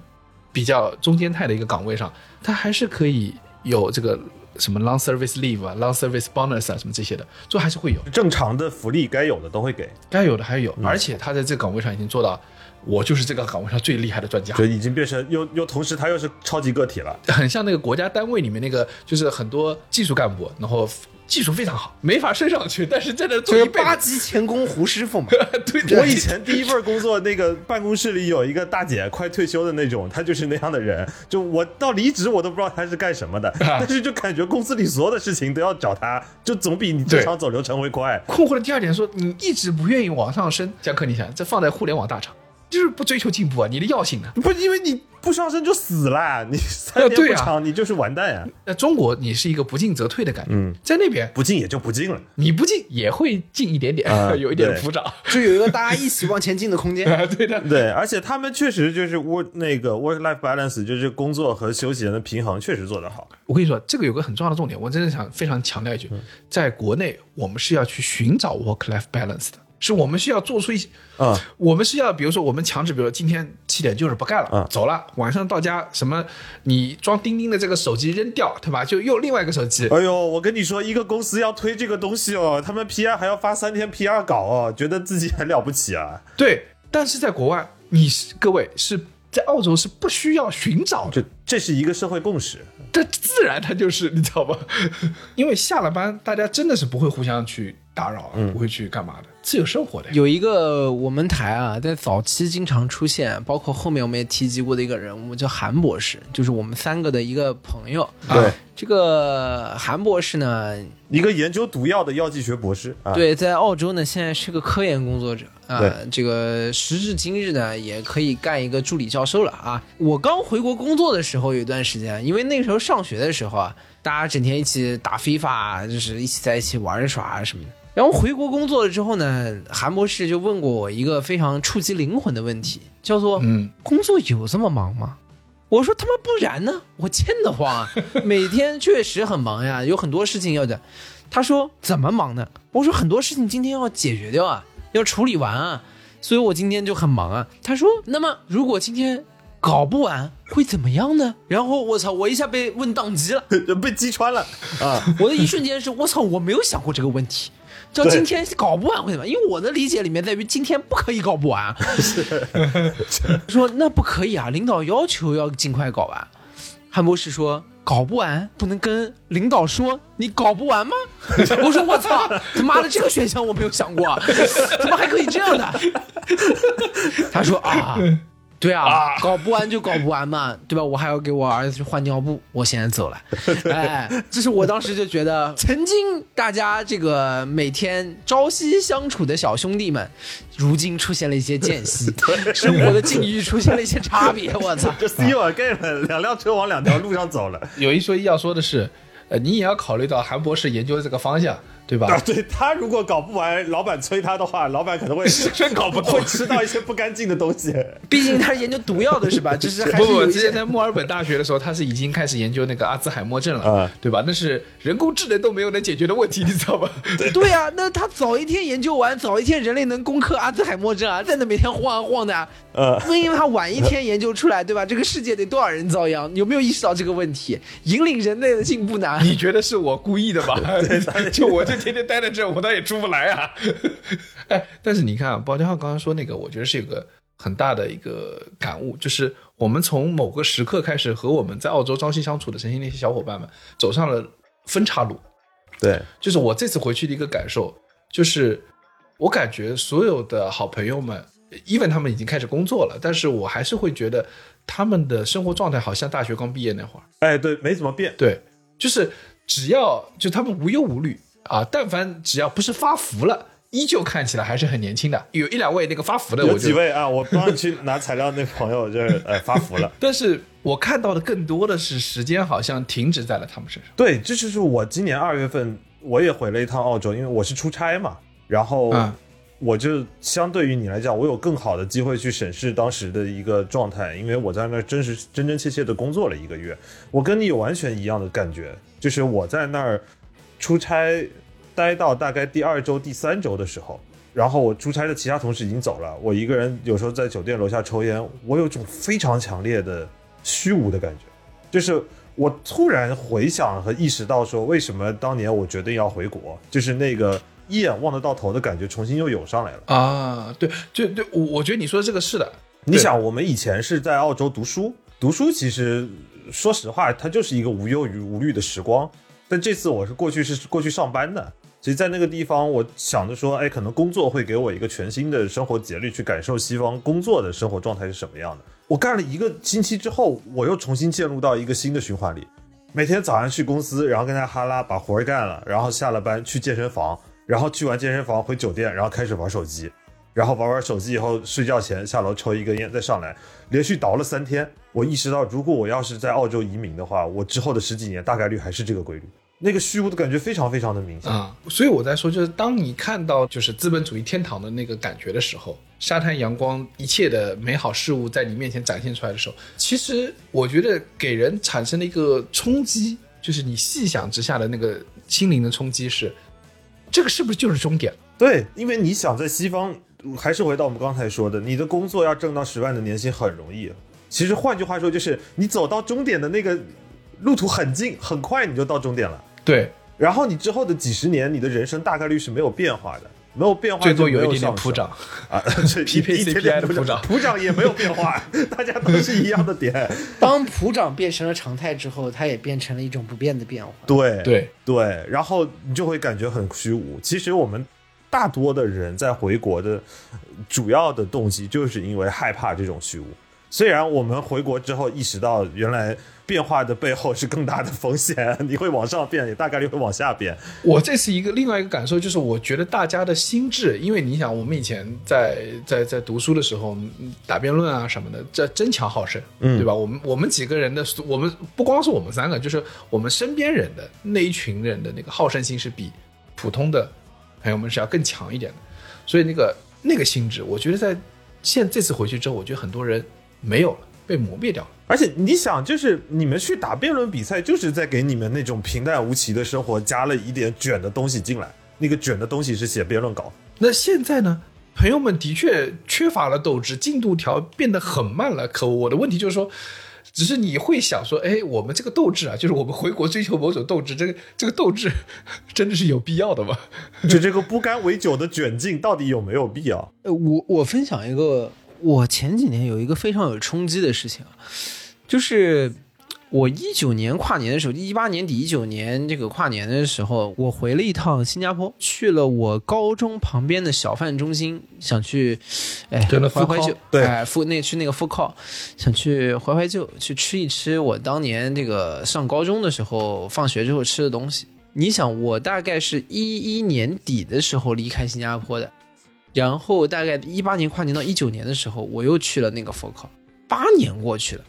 比较中间态的一个岗位上，他还是可以有这个什么 long service leave 啊、long service bonus 啊什么这些的，就还是会有，正常的福利该有的都会给，该有的还有，而且他在这个岗位上已经做到，我就是这个岗位上最厉害的专家就。已经变成又又同时他又是超级个体了。很像那个国家单位里面那个，就是很多技术干部，然后技术非常好，没法升上去，但是在那做就是一辈八。级钳工胡师傅嘛。对对我以前第一份工作，那个办公室里有一个大姐，快退休的那种，她就是那样的人。就我到离职，我都不知道她是干什么的，但是就感觉公司里所有的事情都要找她，就总比你正常走流程会快。困惑的第二点说，你一直不愿意往上升，江科，你想，这放在互联网大厂，就是不追求进步啊，你的药性呢？不，因为你不上升就死了，你三年不长，你就是完蛋呀。在中国，你是一个不进则退的感觉，嗯在那边不进也就不进了。你不进也会进一点点，啊 有一点浮涨。就有一个大家一起往前进的空间。对的，对，而且他们确实就是 work 那个 work life balance，就是工作和休闲的平衡确实做得好。我跟你说，这个有个很重要的重点，我真的想非常强调一句，在国内我们是要去寻找 work life balance 的，是我们需要做出一些，啊我们是要比如说我们强制，比如说今天七点就是不干了，嗯走了，晚上到家什么你装钉钉的这个手机扔掉，对吧？就用另外一个手机，哎呦，我跟你说，一个公司要推这个东西哦，他们 PR 还要发三天 PR 稿哦，觉得自己很了不起啊。对，但是在国外，你是各位是在澳洲是不需要寻找的，这这是一个社会共识。这自然它就是，你知道吧？因为下了班，大家真的是不会互相去打扰啊，不会去干嘛的，自由生活的。有一个我们台啊，在早期经常出现，包括后面我们也提及过的一个人物，叫韩博士，就是我们三个的一个朋友。对啊这个韩博士呢，一个研究毒药的药剂学博士啊，，对，在澳洲呢，现在是个科研工作者啊、这个时至今日呢，也可以干一个助理教授了啊。我刚回国工作的时候，有一段时间，因为那个时候上学的时候啊，大家整天一起打非法，就是一起在一起玩耍啊什么的。然后回国工作了之后呢，韩博士就问过我一个非常触及灵魂的问题，叫做：嗯，工作有这么忙吗？我说他妈不然呢，我欠得慌啊，每天确实很忙呀，有很多事情要的。他说怎么忙呢？我说很多事情今天要解决掉啊，要处理完啊，所以我今天就很忙啊。他说那么如果今天搞不完会怎么样呢？然后我操，我一下被问宕机了，被击穿了啊。我的一瞬间是我操，我没有想过这个问题。叫今天搞不完会怎么样？因为我的理解里面在于今天不可以搞不完啊。说那不可以啊，领导要求要尽快搞完。韩博士说搞不完不能跟领导说你搞不完吗？我说我操，他妈的这个选项我没有想过啊，怎么还可以这样的？他说啊。对啊，搞不完就搞不完嘛，对吧？我还要给我儿子去换尿布，我现在走了。哎，这是我当时就觉得，曾经大家这个每天朝夕相处的小兄弟们，如今出现了一些间隙，生活的境遇出现了一些差别。我操！这 see you again 了，两辆车往两条路上走了。有一说一要说的是，呃，你也要考虑到韩博士研究的这个方向，对吧？啊，对他如果搞不完，老板催他的话，老板可能会真搞不会吃到一些不干净的东西。毕竟他是研究毒药的是吧？就是还不之前在墨尔本大学的时候，他是已经开始研究那个阿兹海默症了，啊对吧？那是人工智能都没有能解决的问题，你知道吧？对 呀、那他早一天研究完，早一天人类能攻克阿兹海默症啊，在那每天晃啊晃的、啊。呃，那因为他晚一天研究出来，对吧？这个世界得多少人遭殃？有没有意识到这个问题？引领人类的进步呢？你觉得是我故意的吧？就我就 天天待在这儿，我倒也出不来啊。哎，但是你看啊，包家浩刚刚说那个，我觉得是有个很大的一个感悟，就是我们从某个时刻开始，和我们在澳洲朝夕相处的曾经那些小伙伴们走上了分岔路。对，就是我这次回去的一个感受，就是我感觉所有的好朋友们，even 他们已经开始工作了，但是我还是会觉得他们的生活状态好像大学刚毕业那会儿。哎，对，没怎么变。对，就是只要就他们无忧无虑啊，但凡只要不是发福了，依旧看起来还是很年轻的。有一两位那个发福的，有我就。几位啊？我帮你去拿材料，那朋友就是呃发福了。但是我看到的更多的是时间好像停止在了他们身上。对，这就是我今年二月份我也回了一趟澳洲，因为我是出差嘛。然后嗯我就相对于你来讲，我有更好的机会去审视当时的一个状态，因为我在那儿真实真真切切的工作了一个月，我跟你有完全一样的感觉，就是我在那儿出差待到大概第二周、第三周的时候，然后我出差的其他同事已经走了，我一个人有时候在酒店楼下抽烟，我有种非常强烈的虚无的感觉，就是我突然回想和意识到说，为什么当年我决定要回国，就是那个一眼望得到头的感觉重新又涌上来了。啊，对，就对我我觉得你说的这个是的，你想，我们以前是在澳洲读书，读书其实说实话，它就是一个无忧与无虑的时光。但这次我是过去是过去上班的，其实，在那个地方，我想着说，哎，可能工作会给我一个全新的生活节律，去感受西方工作的生活状态是什么样的。我干了一个星期之后，我又重新进入到一个新的循环里，每天早上去公司，然后跟大家哈拉把活儿干了，然后下了班去健身房，然后去完健身房回酒店，然后开始玩手机，然后玩玩手机以后睡觉前下楼抽一根烟再上来，连续倒了三天。我意识到，如果我要是在澳洲移民的话，我之后的十几年大概率还是这个规律。那个虚无的感觉非常非常的明显。啊，所以我在说，就是当你看到就是资本主义天堂的那个感觉的时候，沙滩阳光，一切的美好事物在你面前展现出来的时候，其实我觉得给人产生了一个冲击，就是你细想之下的那个心灵的冲击是，这个是不是就是终点？对，因为你想在西方，还是回到我们刚才说的，你的工作要挣到十万的年薪很容易。其实换句话说，就是你走到终点的那个路途很近，很快你就到终点了。对，然后你之后的几十年，你的人生大概率是没有变化的，没有变化最多就有一点点普涨。啊，这匹配一点 CPI 点的普涨普涨也没有变化，大家都是一样的点。当普涨变成了常态之后，它也变成了一种不变的变化。对对，对，然后你就会感觉很虚无。其实我们大多的人在回国的主要的动机，就是因为害怕这种虚无。虽然我们回国之后意识到，原来变化的背后是更大的风险，你会往上变，也大概率会往下变。我这是一个另外一个感受，就是我觉得大家的心智，因为你想，我们以前在在在读书的时候嗯打辩论啊什么的，这争强好胜，嗯对吧？我们我们几个人的，我们不光是我们三个，就是我们身边人的那一群人的那个好胜心是比普通的朋友们是要更强一点的，所以那个那个心智，我觉得在现这次回去之后，我觉得很多人没有了，被磨灭掉了。而且你想，就是你们去打辩论比赛，就是在给你们那种平淡无奇的生活加了一点卷的东西进来。那个卷的东西是写辩论稿，那现在呢？朋友们的确缺乏了斗志，进度条变得很慢了。可我的问题就是说，只是你会想说，哎，我们这个斗志啊，就是我们回国追求某种斗志，这个这个斗志 真的是有必要的吗？就 这个不甘为酒的卷进，到底有没有必要？呃，我我分享一个，我前几年有一个非常有冲击的事情啊，就是我一九年跨年的时候，一八年底一九年这个跨年的时候，我回了一趟新加坡，去了我高中旁边的小贩中心，想去，哎，怀怀旧对哎，复那去那个 food court，想去怀怀旧，去吃一吃我当年这个上高中的时候放学之后吃的东西。你想，我大概是一一年底的时候离开新加坡的，然后大概一八年跨年到一九年的时候，我又去了那个 food court，八年过去了。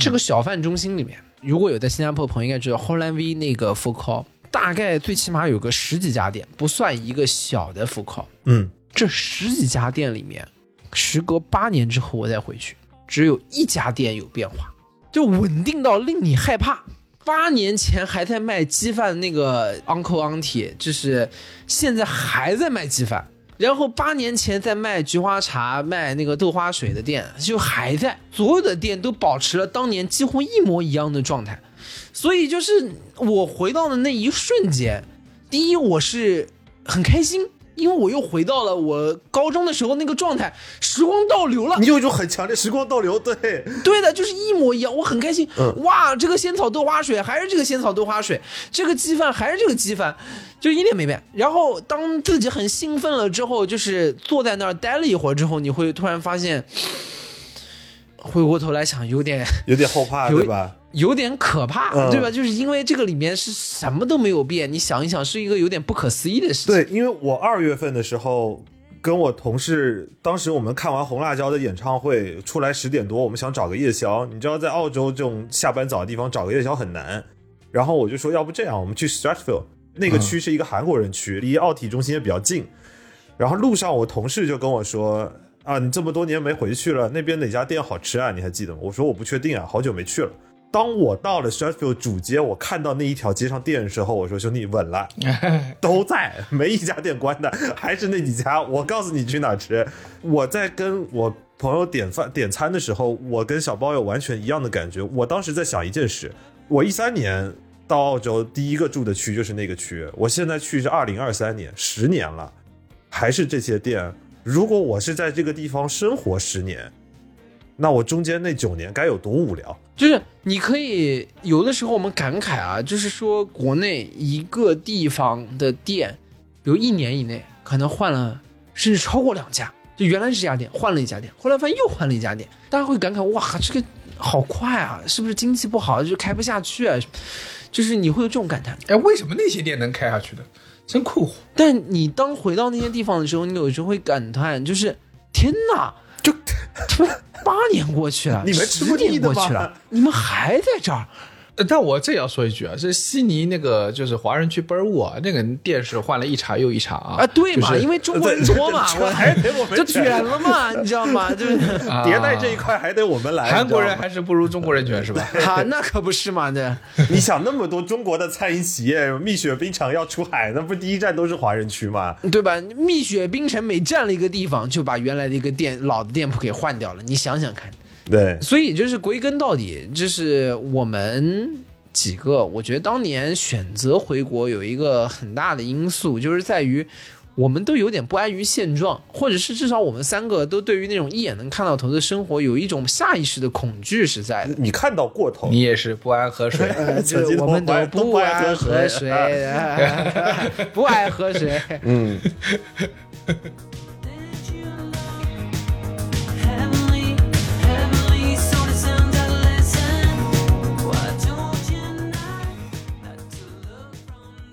这个小贩中心里面，如果有在新加坡的朋友应该知道，Holland V 那个 food court 大概最起码有个十几家店，不算一个小的 food court。嗯，这十几家店里面，时隔八年之后我再回去，只有一家店有变化，就稳定到令你害怕。八年前还在卖鸡饭的那个 Uncle Auntie，就是现在还在卖鸡饭。然后八年前在卖菊花茶、卖那个豆花水的店，就还在，所有的店都保持了当年几乎一模一样的状态。所以就是我回到的那一瞬间，第一我是很开心，因为我又回到了我高中的时候那个状态，时光倒流了你。有一种很强烈时光倒流，对，对的，就是一模一样，我很开心。嗯哇，这个仙草豆花水还是这个仙草豆花水，这个鸡饭还是这个鸡饭，就一点没变。然后当自己很兴奋了之后，就是坐在那儿待了一会儿之后，你会突然发现，回过头来想，有点有点后怕，对吧？有点可怕，嗯对吧？就是因为这个里面是什么都没有变，你想一想，是一个有点不可思议的事情。对，因为我二月份的时候跟我同事，当时我们看完红辣椒的演唱会出来十点多，我们想找个夜宵，你知道在澳洲这种下班早的地方找个夜宵很难，然后我就说要不这样，我们去 Strathfield 那个区是一个韩国人区，离奥体中心也比较近。然后路上我同事就跟我说啊，你这么多年没回去了，那边哪家店好吃啊？你还记得吗？我说我不确定啊，好久没去了。当我到了 Strathfield 主街，我看到那一条街上店的时候，我说兄弟稳了，都在，没一家店关的，还是那几家。我告诉你去哪吃。我在跟我朋友点饭点餐的时候，我跟小包有完全一样的感觉。我当时在想一件事，我一三年到澳洲第一个住的区就是那个区，我现在去是二零二三年，十年了，还是这些店。如果我是在这个地方生活十年，那我中间那九年该有多无聊？就是你可以有的时候我们感慨啊，就是说国内一个地方的店，比如一年以内可能换了甚至超过两家，就原来是这家店换了一家店，后来发现又换了一家店，大家会感慨哇，这个好快啊，是不是经济不好就开不下去啊？就是你会有这种感叹。哎，为什么那些店能开下去的？真困惑。但你当回到那些地方的时候，你有时候会感叹，就是天哪，就八年过去了，十年腻过去了，你们还在这儿。呃但我这要说一句啊，这悉尼那个就是华人区倍儿沃啊，那个电视换了一茬又一茬啊啊，对嘛，就是因为中国人多嘛，我还得我们就卷了嘛，你知道吗？就是啊迭代这一块还得我们来。韩国人还是不如中国人卷是吧？啊，那可不是嘛，这你想那么多中国的餐饮企业，蜜雪冰城要出海，那不第一站都是华人区吗？对吧？蜜雪冰城每占了一个地方，就把原来的一个店老的店铺给换掉了，你想想看。对，所以就是归根到底，就是我们几个，我觉得当年选择回国有一个很大的因素，就是在于我们都有点不安于现状，或者是至少我们三个都对于那种一眼能看到头的生活有一种下意识的恐惧是在的。你看到过头，你也是不安河水。就是我们都不爱爱喝水，不爱喝水。嗯，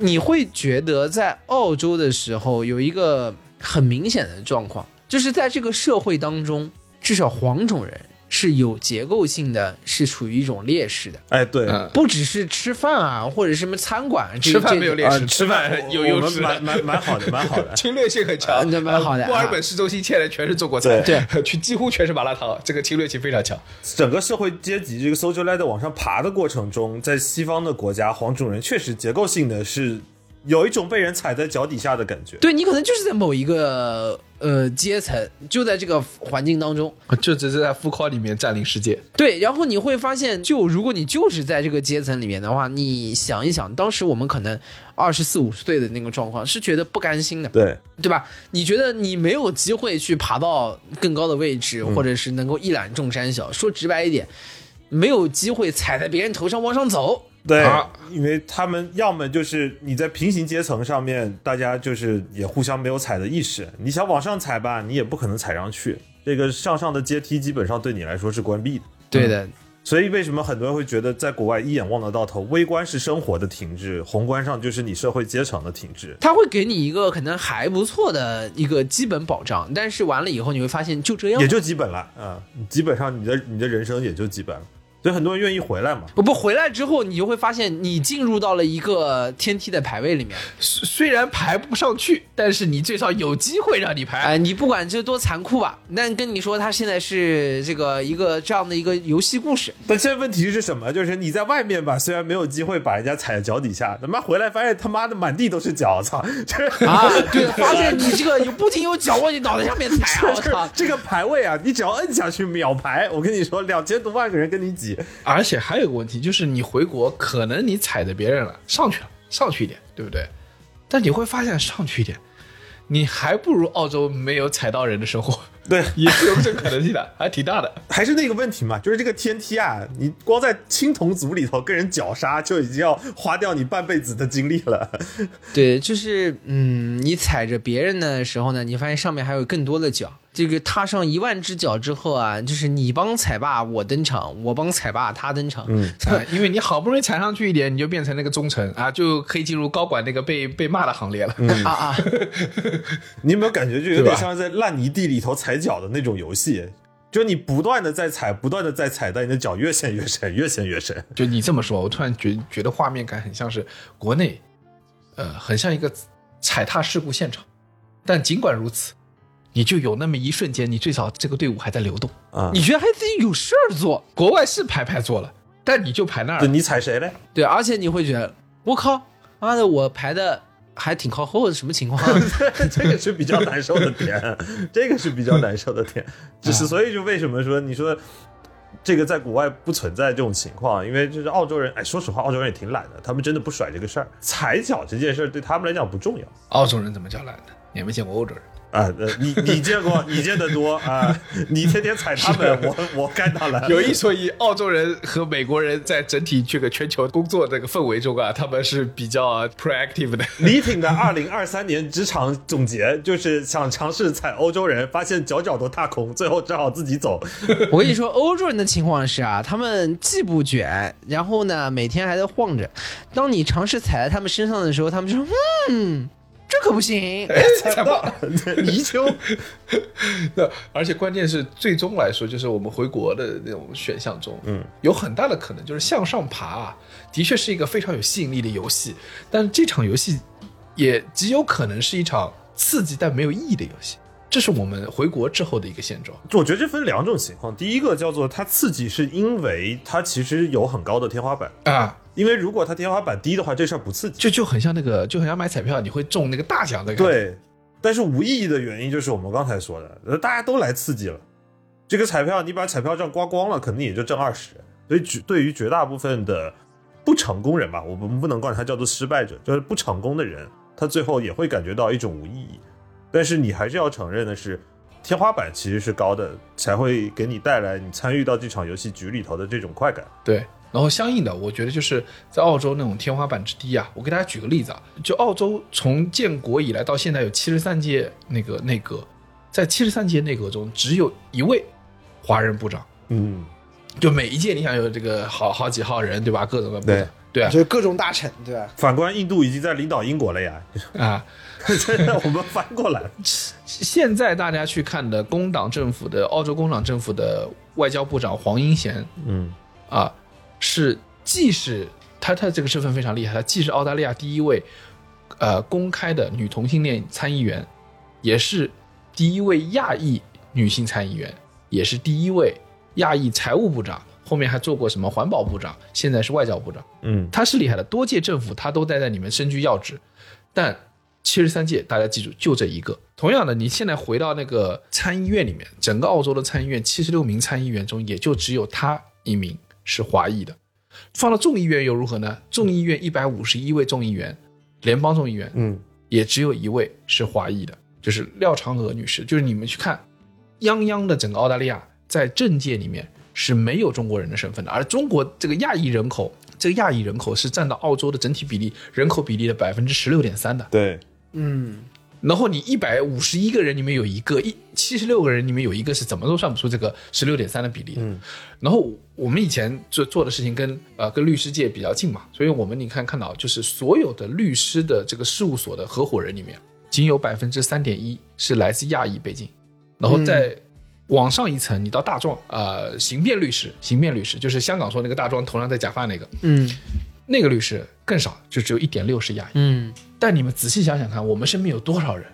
你会觉得在澳洲的时候有一个很明显的状况，就是在这个社会当中，至少黄种人是有结构性的，是处于一种劣势的，哎，对，嗯。不只是吃饭啊，或者什么餐馆，吃饭没有劣势，吃饭有我们优势，蛮蛮蛮好的，蛮好的。侵略性很强。蛮好的墨尔本市中心欠的全是中国菜，对。去几乎全是麻辣烫，这个侵略性非常强。整个社会阶级这个 social ladder 往上爬的过程中，在西方的国家，黄种人确实结构性的是有一种被人踩在脚底下的感觉。对你可能就是在某一个呃阶层，就在这个环境当中，就只是在富考里面占领世界，对，然后你会发现，就如果你就是在这个阶层里面的话，你想一想，当时我们可能二十四五岁的那个状况，是觉得不甘心的，对，对吧？你觉得你没有机会去爬到更高的位置，或者是能够一览众山小。说直白一点，没有机会踩在别人头上往上走。对，啊因为他们要么就是你在平行阶层上面，大家就是也互相没有踩的意识。你想往上踩吧，你也不可能踩上去。这个向上的阶梯基本上对你来说是关闭的。对的，所以为什么很多人会觉得在国外一眼望得到头？微观是生活的停滞，宏观上就是你社会阶层的停滞。他会给你一个可能还不错的一个基本保障，但是完了以后你会发现就这样也。就基本了啊、基本上你的你的人生也就基本了。所以很多人愿意回来嘛。不不回来之后，你就会发现你进入到了一个天梯的排位里面。虽虽然排不上去，但是你最少有机会让你排。哎，你不管这多残酷吧，但跟你说，他现在是这个一个这样的一个游戏故事。但现在问题是什么？就是你在外面吧，虽然没有机会把人家踩在脚底下，他妈回来发现他妈的满地都是脚，操！这 啊，对，发现你这个有不停有脚往你脑袋上面踩啊！我这操个！这个排位啊，你只要摁下去秒排，我跟你说，两千多万个人跟你挤，而且还有一个问题，就是你回国，可能你踩着别人了，上去了，上去一点，对不对？但你会发现上去一点，你还不如澳洲没有踩到人的生活，对，也是有这个可能性的，还挺大的。还是那个问题嘛，就是这个天梯啊，你光在青铜组里头跟人绞杀，就已经要花掉你半辈子的精力了。对，就是嗯，你踩着别人的时候呢，你发现上面还有更多的脚。这个踏上一万只脚之后啊，就是你帮踩霸我登场，我帮踩霸他登场。嗯，啊，因为你好不容易踩上去一点，你就变成那个忠臣啊，就可以进入高管那个被被骂的行列了。啊 啊，你有没有感觉，就有点像在烂泥地里头踩脚的那种游戏？就你不断的在踩，不断的在踩，但你的脚越陷越深，越陷越深。就你这么说，我突然觉觉得画面感很像是国内，呃，很像一个踩踏事故现场。但尽管如此，你就有那么一瞬间，你最少这个队伍还在流动。啊，你觉得还自己有事儿做？国外是排排坐了，但你就排那儿，你踩谁嘞？对，而且你会觉得，我靠，妈的，我排的还挺靠后的，什么情况？这个是比较难受的点，这个是比较难受的点。只是所以就为什么说你说这个在国外不存在这种情况，因为就是澳洲人，哎，说实话，澳洲人也挺懒的，他们真的不甩这个事儿。踩脚这件事儿对他们来讲不重要澳洲人怎么叫懒的？你有没有见过欧洲人？啊。呃，你你见过，你见得多啊，你天天踩他们，我我看到了。有一说一，澳洲人和美国人在整体这个全球工作这个氛围中啊，他们是比较 proactive 的。李挺的二零二三年职场总结就是想尝试踩欧洲人，发现脚脚都踏空，最后只好自己走。我跟你说，欧洲人的情况是啊，他们既不卷，然后呢，每天还在晃着。当你尝试踩在他们身上的时候，他们就说：“嗯，这可不行。踩不到。泥鳅，那而且关键是，最终来说，就是我们回国的那种选项中，嗯，有很大的可能就是向上爬啊，的确是一个非常有吸引力的游戏，但是这场游戏也极有可能是一场刺激但没有意义的游戏，这是我们回国之后的一个现状。我觉得这分两种情况。第一个叫做它刺激，是因为它其实有很高的天花板。啊，因为如果它天花板低的话，这事儿不刺激。就就很像那个，就很像买彩票，你会中那个大奖的感觉。，对，但是无意义的原因就是我们刚才说的，呃大家都来刺激了。这个彩票你把彩票账刮光了，肯定也就挣二十。所以绝对于绝大部分的不成功人吧，我们不能管他叫做失败者，就是不成功的人，他最后也会感觉到一种无意义。但是你还是要承认的是，天花板其实是高的，才会给你带来你参与到这场游戏局里头的这种快感。对，然后相应的，我觉得就是在澳洲那种天花板之低啊，我给大家举个例子啊，就澳洲从建国以来到现在有七十三届那个内阁，在七十三届内阁中，只有一位华人部长，嗯，就每一届你想有这个好好几号人对吧？各种的部对长，对啊就是各种大臣，对吧？反观印度已经在领导英国了呀，啊，现在我们翻过来，现在大家去看的工党政府的澳洲工党政府的外交部长黄英贤嗯啊，是既是他他这个身份非常厉害，他既是澳大利亚第一位呃公开的女同性恋参议员，也是第一位亚裔女性参议员，也是第一位亚裔财务部长，后面还做过什么环保部长，现在是外交部长。嗯，他是厉害的，多届政府他都待在里面身居要职，但七十三届大家记住就这一个。同样的，你现在回到那个参议院里面，整个澳洲的参议院七十六名参议员中，也就只有他一名是华裔的。放到众议院又如何呢？众议院一百五十一位众议员，联邦众议员，嗯，也只有一位是华裔的，就是廖长娥女士。就是你们去看，泱泱的整个澳大利亚在政界里面是没有中国人的身份的，而中国这个亚裔人口，这个亚裔人口是占到澳洲的整体比例人口比例的百分之十六点三的。对，嗯，然后你一百五十一个人里面有一个，一七十六个人里面有一个是怎么都算不出这个十六点三的比例的。嗯。然后我们以前做做的事情跟呃跟律师界比较近嘛，所以我们你看看到就是所有的律师的这个事务所的合伙人里面，仅有百分之三点一是来自亚裔背景，然后再往上一层，你到大壮呃刑辩律师，刑辩律师就是香港说那个大壮头上戴假发那个，嗯。那个律师更少，就只有一点六是亚裔。嗯但你们仔细想想看，我们身边有多少人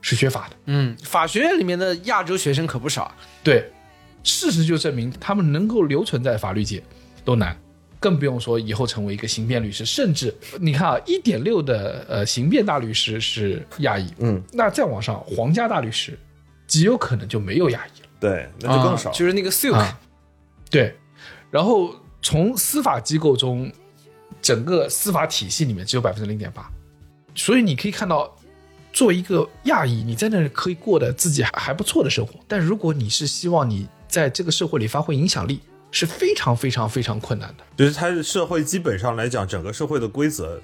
是学法的？嗯，法学院里面的亚洲学生可不少。对，事实就证明他们能够留存在法律界都难，更不用说以后成为一个刑辩律师。甚至你看啊，一点六的呃刑辩大律师是亚裔，嗯，那再往上皇家大律师极有可能就没有亚裔了。对，那就更少。啊就是那个 silk，、啊，对。然后从司法机构中，整个司法体系里面只有百分之零点八，所以你可以看到，作为一个亚裔，你在那儿可以过得自己还还不错的生活。但如果你是希望你在这个社会里发挥影响力，是非常非常非常困难的。就是它的社会基本上来讲，整个社会的规则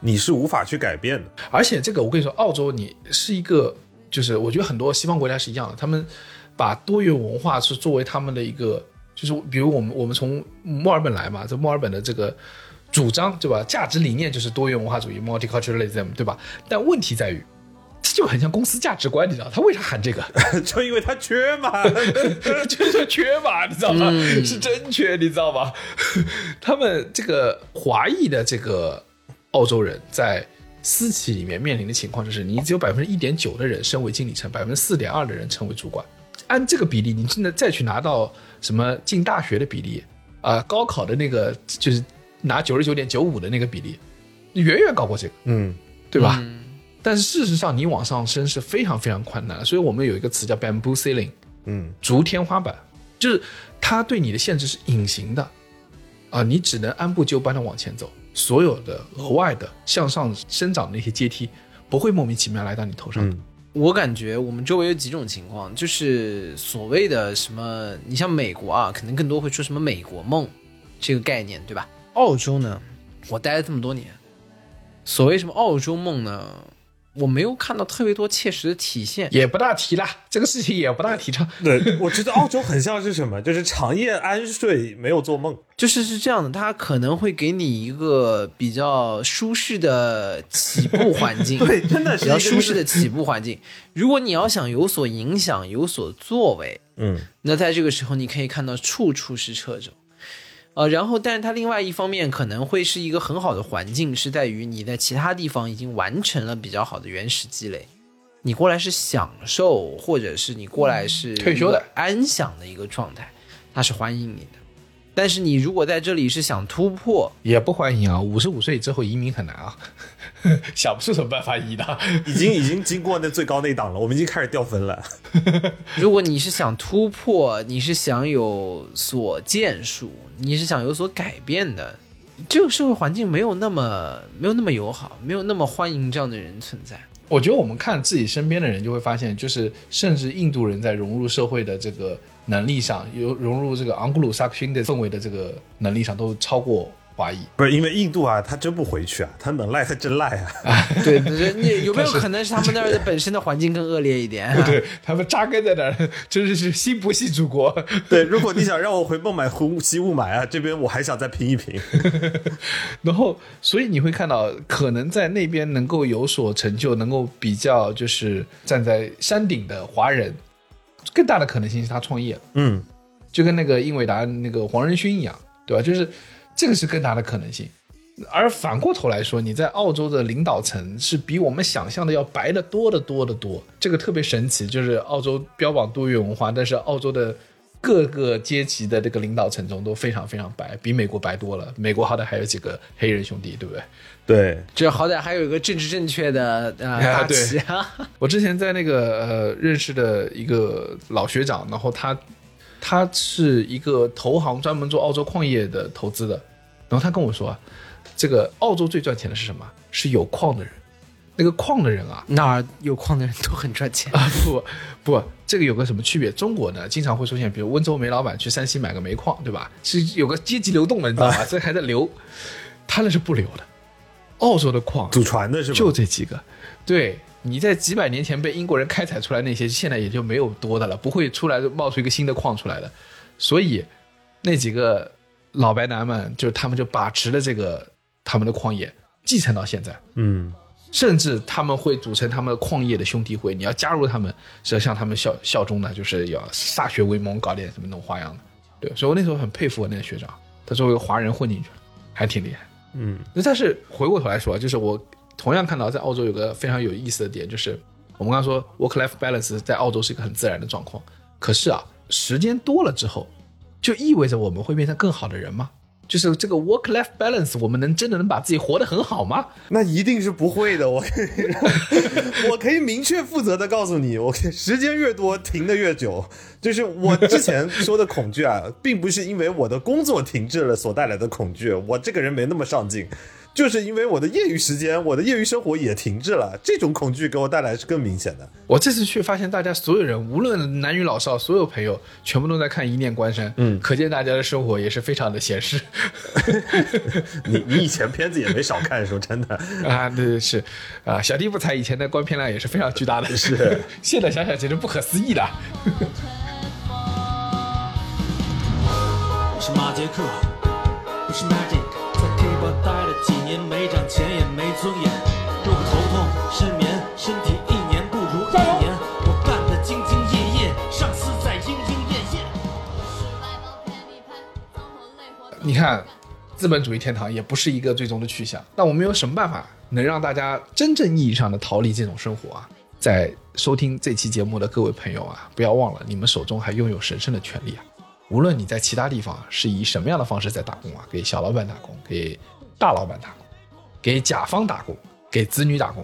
你是无法去改变的。而且这个我跟你说，澳洲你是一个，就是我觉得很多西方国家是一样的，他们把多元文化是作为他们的一个，就是比如我们我们从墨尔本来嘛，这墨尔本的这个主张对吧？价值理念就是多元文化主义 （multiculturalism） 对吧？但问题在于。这就很像公司价值观，你知道他为啥喊这个？就因为他缺嘛。就是缺嘛，你知道吗？是真缺，你知道吗？他们这个华裔的这个澳洲人在私企里面面临的情况就是，你只有百分之一点九的人升为经理层，百分之四点二的人成为主管。按这个比例，你真的再去拿到什么进大学的比例啊、高考的那个就是拿九十九点九五的那个比例，远远高过这个。嗯，对吧？但是事实上，你往上升是非常非常困难的，所以我们有一个词叫 bamboo ceiling，嗯，竹天花板，就是它对你的限制是隐形的，啊，你只能按部就班的往前走，所有的额外的向上生长的那些阶梯不会莫名其妙来到你头上的。嗯我感觉我们周围有几种情况，就是所谓的什么，你像美国啊，可能更多会说什么美国梦这个概念，对吧？澳洲呢，我待了这么多年，所谓什么澳洲梦呢，我没有看到特别多切实的体现。也不大提啦，这个事情也不大提倡。对，我觉得澳洲很像是什么，就是长夜安睡，没有做梦。就是是这样的，它可能会给你一个比较舒适的起步环境，对真的是比较舒适的起步环境。如果你要想有所影响、有所作为，嗯，那在这个时候你可以看到处处是掣肘。呃，然后，但是它另外一方面可能会是一个很好的环境，是在于你在其他地方已经完成了比较好的原始积累，你过来是享受，或者是你过来是退休的安享的一个状态，它是欢迎你的。但是你如果在这里是想突破，也不欢迎啊，五十五岁之后移民很难啊，想不出什么办法移的。已经已经经过那最高那档了，我们已经开始掉分了。如果你是想突破，你是想有所建树，你是想有所改变的，这个社会环境没有那么没有那么友好，没有那么欢迎这样的人存在。我觉得我们看自己身边的人，就会发现，就是甚至印度人在融入社会的这个能力上，有融入这个昂古鲁萨克逊的氛围的这个能力上，都超过华裔。不是因为印度啊，他真不回去啊，他能赖他真赖啊。对对，你有没有可能是他们那儿的本身的环境更恶劣一点、对 他们扎根在那儿，真的是心不系祖国。对，如果你想让我回孟买湖西雾霾啊，这边我还想再拼一拼。然后，所以你会看到，可能在那边能够有所成就，能够比较就是站在山顶的华人，更大的可能性是他创业。嗯，就跟那个英伟达那个黄仁勋一样，对吧？就是这个是更大的可能性。而反过头来说，你在澳洲的领导层是比我们想象的要白的多得多得多，这个特别神奇。就是澳洲标榜多元文化，但是澳洲的各个阶级的这个领导层中都非常非常白，比美国白多了。美国好歹还有几个黑人兄弟，对不对？对，这好歹还有一个政治正确的呃啊大对旗啊。我之前在那个呃认识的一个老学长，然后他他是一个投行，专门做澳洲矿业的投资的。然后他跟我说啊，这个澳洲最赚钱的是什么？是有矿的人。那个矿的人啊，哪儿有矿的人都很赚钱。啊不不，这个有个什么区别？中国呢，经常会出现，比如温州煤老板去山西买个煤矿，对吧？是有个阶级流动的，你知道吧？这还在流，他那是不流的。澳洲的矿祖传的是吧？就这几个，对，你在几百年前被英国人开采出来那些，现在也就没有多的了，不会出来冒出一个新的矿出来的。所以那几个老白男们，就是他们就把持了这个他们的矿业，继承到现在。嗯，甚至他们会组成他们的矿业的兄弟会，你要加入他们，是要向他们效效忠的，就是要歃血为盟，搞点什么那种花样的。对，所以我那时候很佩服我那个学长，他作为一个华人混进去了，还挺厉害。嗯，那但是回过头来说，就是我同样看到在澳洲有个非常有意思的点，就是我们刚刚说 work-life balance 在澳洲是一个很自然的状况，可是啊，时间多了之后，就意味着我们会变成更好的人吗？就是这个 work-life balance，我们能真的能把自己活得很好吗？那一定是不会的。我 我可以明确负责的告诉你，我时间越多停的越久。就是我之前说的恐惧啊，并不是因为我的工作停滞了所带来的恐惧，我这个人没那么上进。就是因为我的业余时间，我的业余生活也停滞了，这种恐惧给我带来是更明显的。我这次去发现，大家所有人，无论男女老少，所有朋友全部都在看《一念关山》，嗯，可见大家的生活也是非常的闲适。你你以前片子也没少看，说真的。啊，对对是，啊，小弟不才以前的观片量也是非常巨大的，是，现在想想简直不可思议的。我是马杰克，不是 K 吧待了几年，没涨钱也没尊严，肉骨头痛，失眠，身体一年不如一年，我干得兢兢业业，上司在莺莺燕燕。你看，资本主义天堂也不是一个最终的去向，那我们有什么办法能让大家真正意义上的逃离这种生活啊，在收听这期节目的各位朋友啊，不要忘了，你们手中还拥有神圣的权利啊！无论你在其他地方是以什么样的方式在打工啊，给小老板打工，给大老板打工，给甲方打工，给子女打工，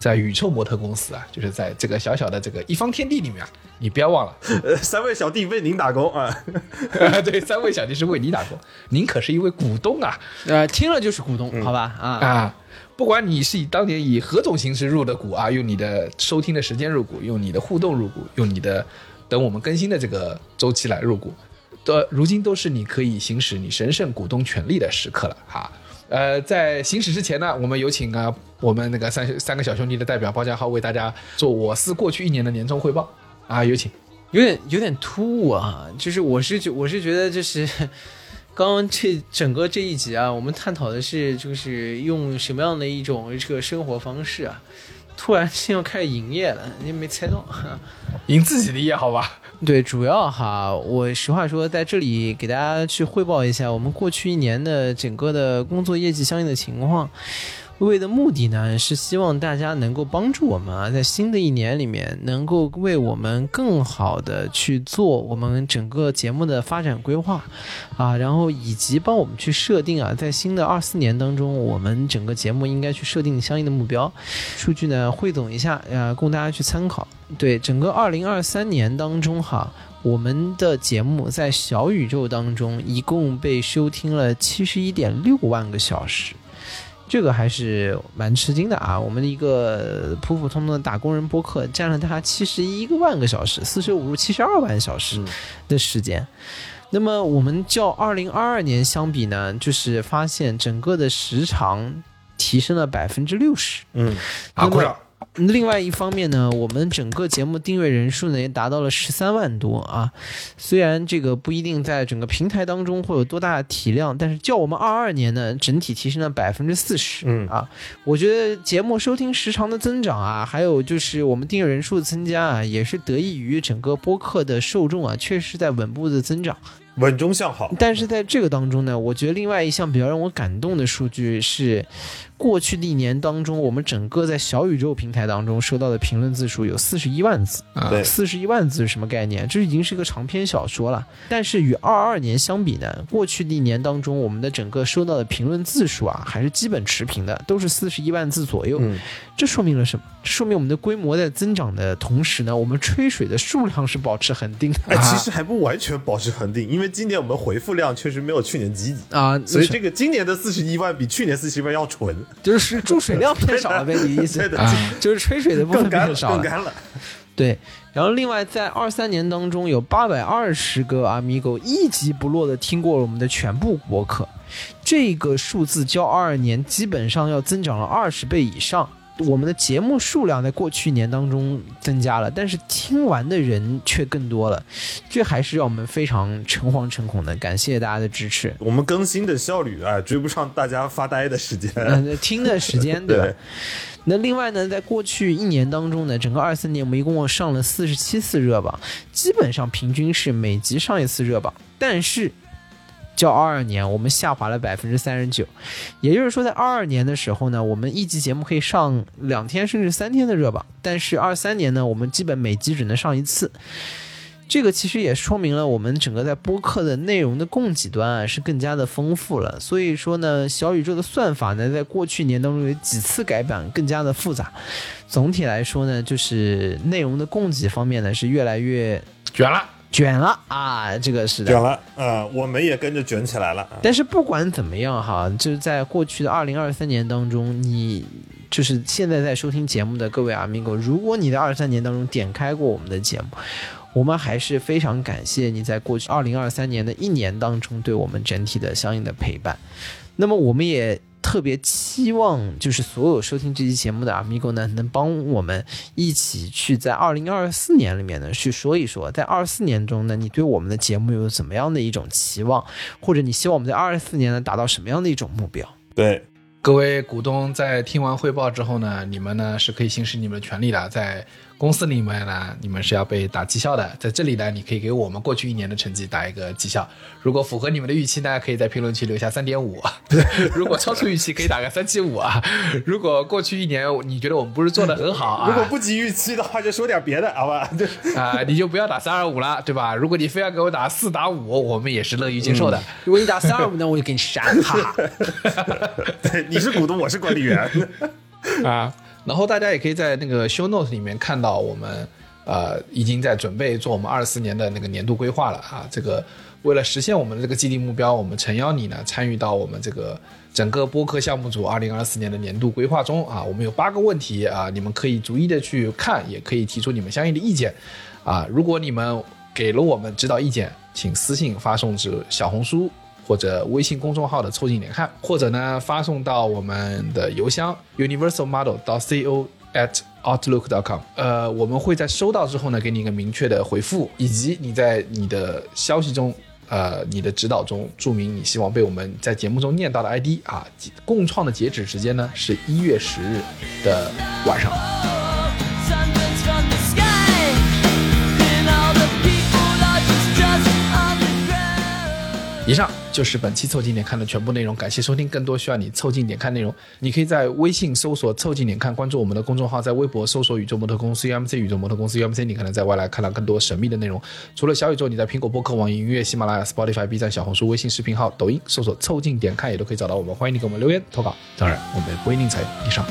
在宇宙模特公司啊，就是在这个小小的这个一方天地里面啊，你不要忘了，呃，三位小弟为您打工啊！对，三位小弟是为你打工，您可是一位股东啊！呃，听了就是股东，好吧？啊，啊，不管你是以当年以何种形式入的股啊，用你的收听的时间入股，用你的互动入股，用你的等我们更新的这个周期来入股，的如今都是你可以行使你神圣股东权利的时刻了哈。呃，在行驶之前呢，我们有请啊我们那个三三个小兄弟的代表包家浩为大家做我司过去一年的年终汇报啊，有请。有点有点突兀啊，就是我是觉我是觉得就是。刚刚这整个这一集啊，我们探讨的是就是用什么样的一种这个生活方式啊，突然间要开始营业了，你没猜到。营自己的业好吧？对，主要哈，我实话说，在这里给大家去汇报一下我们过去一年的整个的工作业绩相应的情况。为的目的呢，是希望大家能够帮助我们啊，在新的一年里面，能够为我们更好的去做我们整个节目的发展规划，啊，然后以及帮我们去设定啊，在新的二四年当中，我们整个节目应该去设定相应的目标，数据呢汇总一下，呃，供大家去参考。对整个二零二三年当中哈，我们的节目在小宇宙当中一共被收听了七十一点六万个小时。这个还是蛮吃惊的啊！我们的一个普普通通的打工人播客，占了他七十一个万个小时，四舍五入七十二万小时的时间。那么我们较二零二二年相比呢，就是发现整个的时长提升了百分之六十。嗯，啊，鼓掌。另外一方面呢，我们整个节目订阅人数呢也达到了十三万多啊。虽然这个不一定在整个平台当中会有多大的体量，但是较我们二二年呢，整体提升了百分之四十。嗯啊，我觉得节目收听时长的增长啊，还有就是我们订阅人数的增加啊，也是得益于整个播客的受众啊，确实在稳步的增长。稳中向好。但是在这个当中呢，我觉得另外一项比较让我感动的数据是，过去的一年当中，我们整个在小宇宙平台当中收到的评论字数有四十一万字。对四十一万字是什么概念？这已经是一个长篇小说了。但是与二二年相比呢，过去的一年当中，我们的整个收到的评论字数啊，还是基本持平的，都是四十一万字左右。嗯这说明了什么？这说明我们的规模在增长的同时呢，我们吹水的数量是保持恒定的。哎，其实还不完全保持恒定，因为今年我们回复量确实没有去年积极，啊，所以这个今年的四十一万比去年四十一万要纯，就是注水量变少了呗，你的意思对？的，就是吹水的部分变少了。更干了。对，然后另外在二三年当中，有八百二十个阿米狗一集不落的听过了我们的全部播客，这个数字较二二年基本上要增长了二十倍以上。我们的节目数量在过去一年当中增加了，但是听完的人却更多了，这还是让我们非常诚惶诚恐的。感谢大家的支持。我们更新的效率啊，追不上大家发呆的时间。嗯，听的时间 对吧？对那另外呢，在过去一年当中呢，整个二三年我们一共上了四十七次热榜，基本上平均是每集上一次热榜，但是。较二二年，我们下滑了百分之三十九，也就是说，在二二年的时候呢，我们一集节目可以上两天甚至三天的热榜，但是二三年呢，我们基本每集只能上一次。这个其实也说明了我们整个在播客的内容的供给端啊是更加的丰富了。所以说呢，小宇宙的算法呢，在过去一年当中有几次改版，更加的复杂。总体来说呢，就是内容的供给方面呢是越来越卷了。卷了啊，这个是的。卷了呃、我们也跟着卷起来了。啊但是不管怎么样哈，就是在过去的二零二三年当中，你就是现在在收听节目的各位阿米狗，如果你在二三年当中点开过我们的节目，我们还是非常感谢你在过去二零二三年的一年当中对我们整体的相应的陪伴。那么我们也特别期望，就是所有收听这期节目的阿米狗呢，能帮我们一起去在二零二四年里面呢去说一说，在二四年中呢，你对我们的节目有怎么样的一种期望，或者你希望我们在二四年呢达到什么样的一种目标？对，各位股东在听完汇报之后呢，你们呢是可以行使你们的权利的，在公司里面呢，你们是要被打绩效的，在这里呢，你可以给我们过去一年的成绩打一个绩效。如果符合你们的预期呢，可以在评论区留下三点五；如果超出预期，可以打个三七五啊。如果过去一年你觉得我们不是做的很好啊，如果不及预期的话，就说点别的，好吧？对，啊、你就不要打三二五了，对吧？如果你非要给我打四打五，我们也是乐于接受的。如果你打三二五呢，我就给你删哈。对，你是股东，我是管理员。啊，然后大家也可以在那个 show note 里面看到我们呃已经在准备做我们二四年的那个年度规划了啊。这个为了实现我们的这个既定目标，我们诚邀你呢参与到我们这个整个播客项目组二零二四年的年度规划中啊。我们有八个问题啊，你们可以逐一的去看，也可以提出你们相应的意见啊。如果你们给了我们指导意见，请私信发送至小红书或者微信公众号的“凑近点看”，或者呢发送到我们的邮箱 universalmodel 到 co at outlook.com。呃，我们会在收到之后呢，给你一个明确的回复，以及你在你的消息中。呃，你的指导中注明你希望被我们在节目中念到的 ID 啊，共创的截止时间呢是一月十日的晚上。以上就是本期凑近点看的全部内容，感谢收听。更多需要你凑近点看内容，你可以在微信搜索“凑近点看”，关注我们的公众号；在微博搜索“宇宙模特公司 UMC”，宇宙模特公司 UMC，你可能在未来看到更多神秘的内容。除了小宇宙，你在苹果播客、网易音乐、喜马拉雅、Spotify、B 站、小红书、微信视频号、抖音搜索“凑近点看”也都可以找到我们。欢迎你给我们留言投稿，当然我们也不会吝啬以上。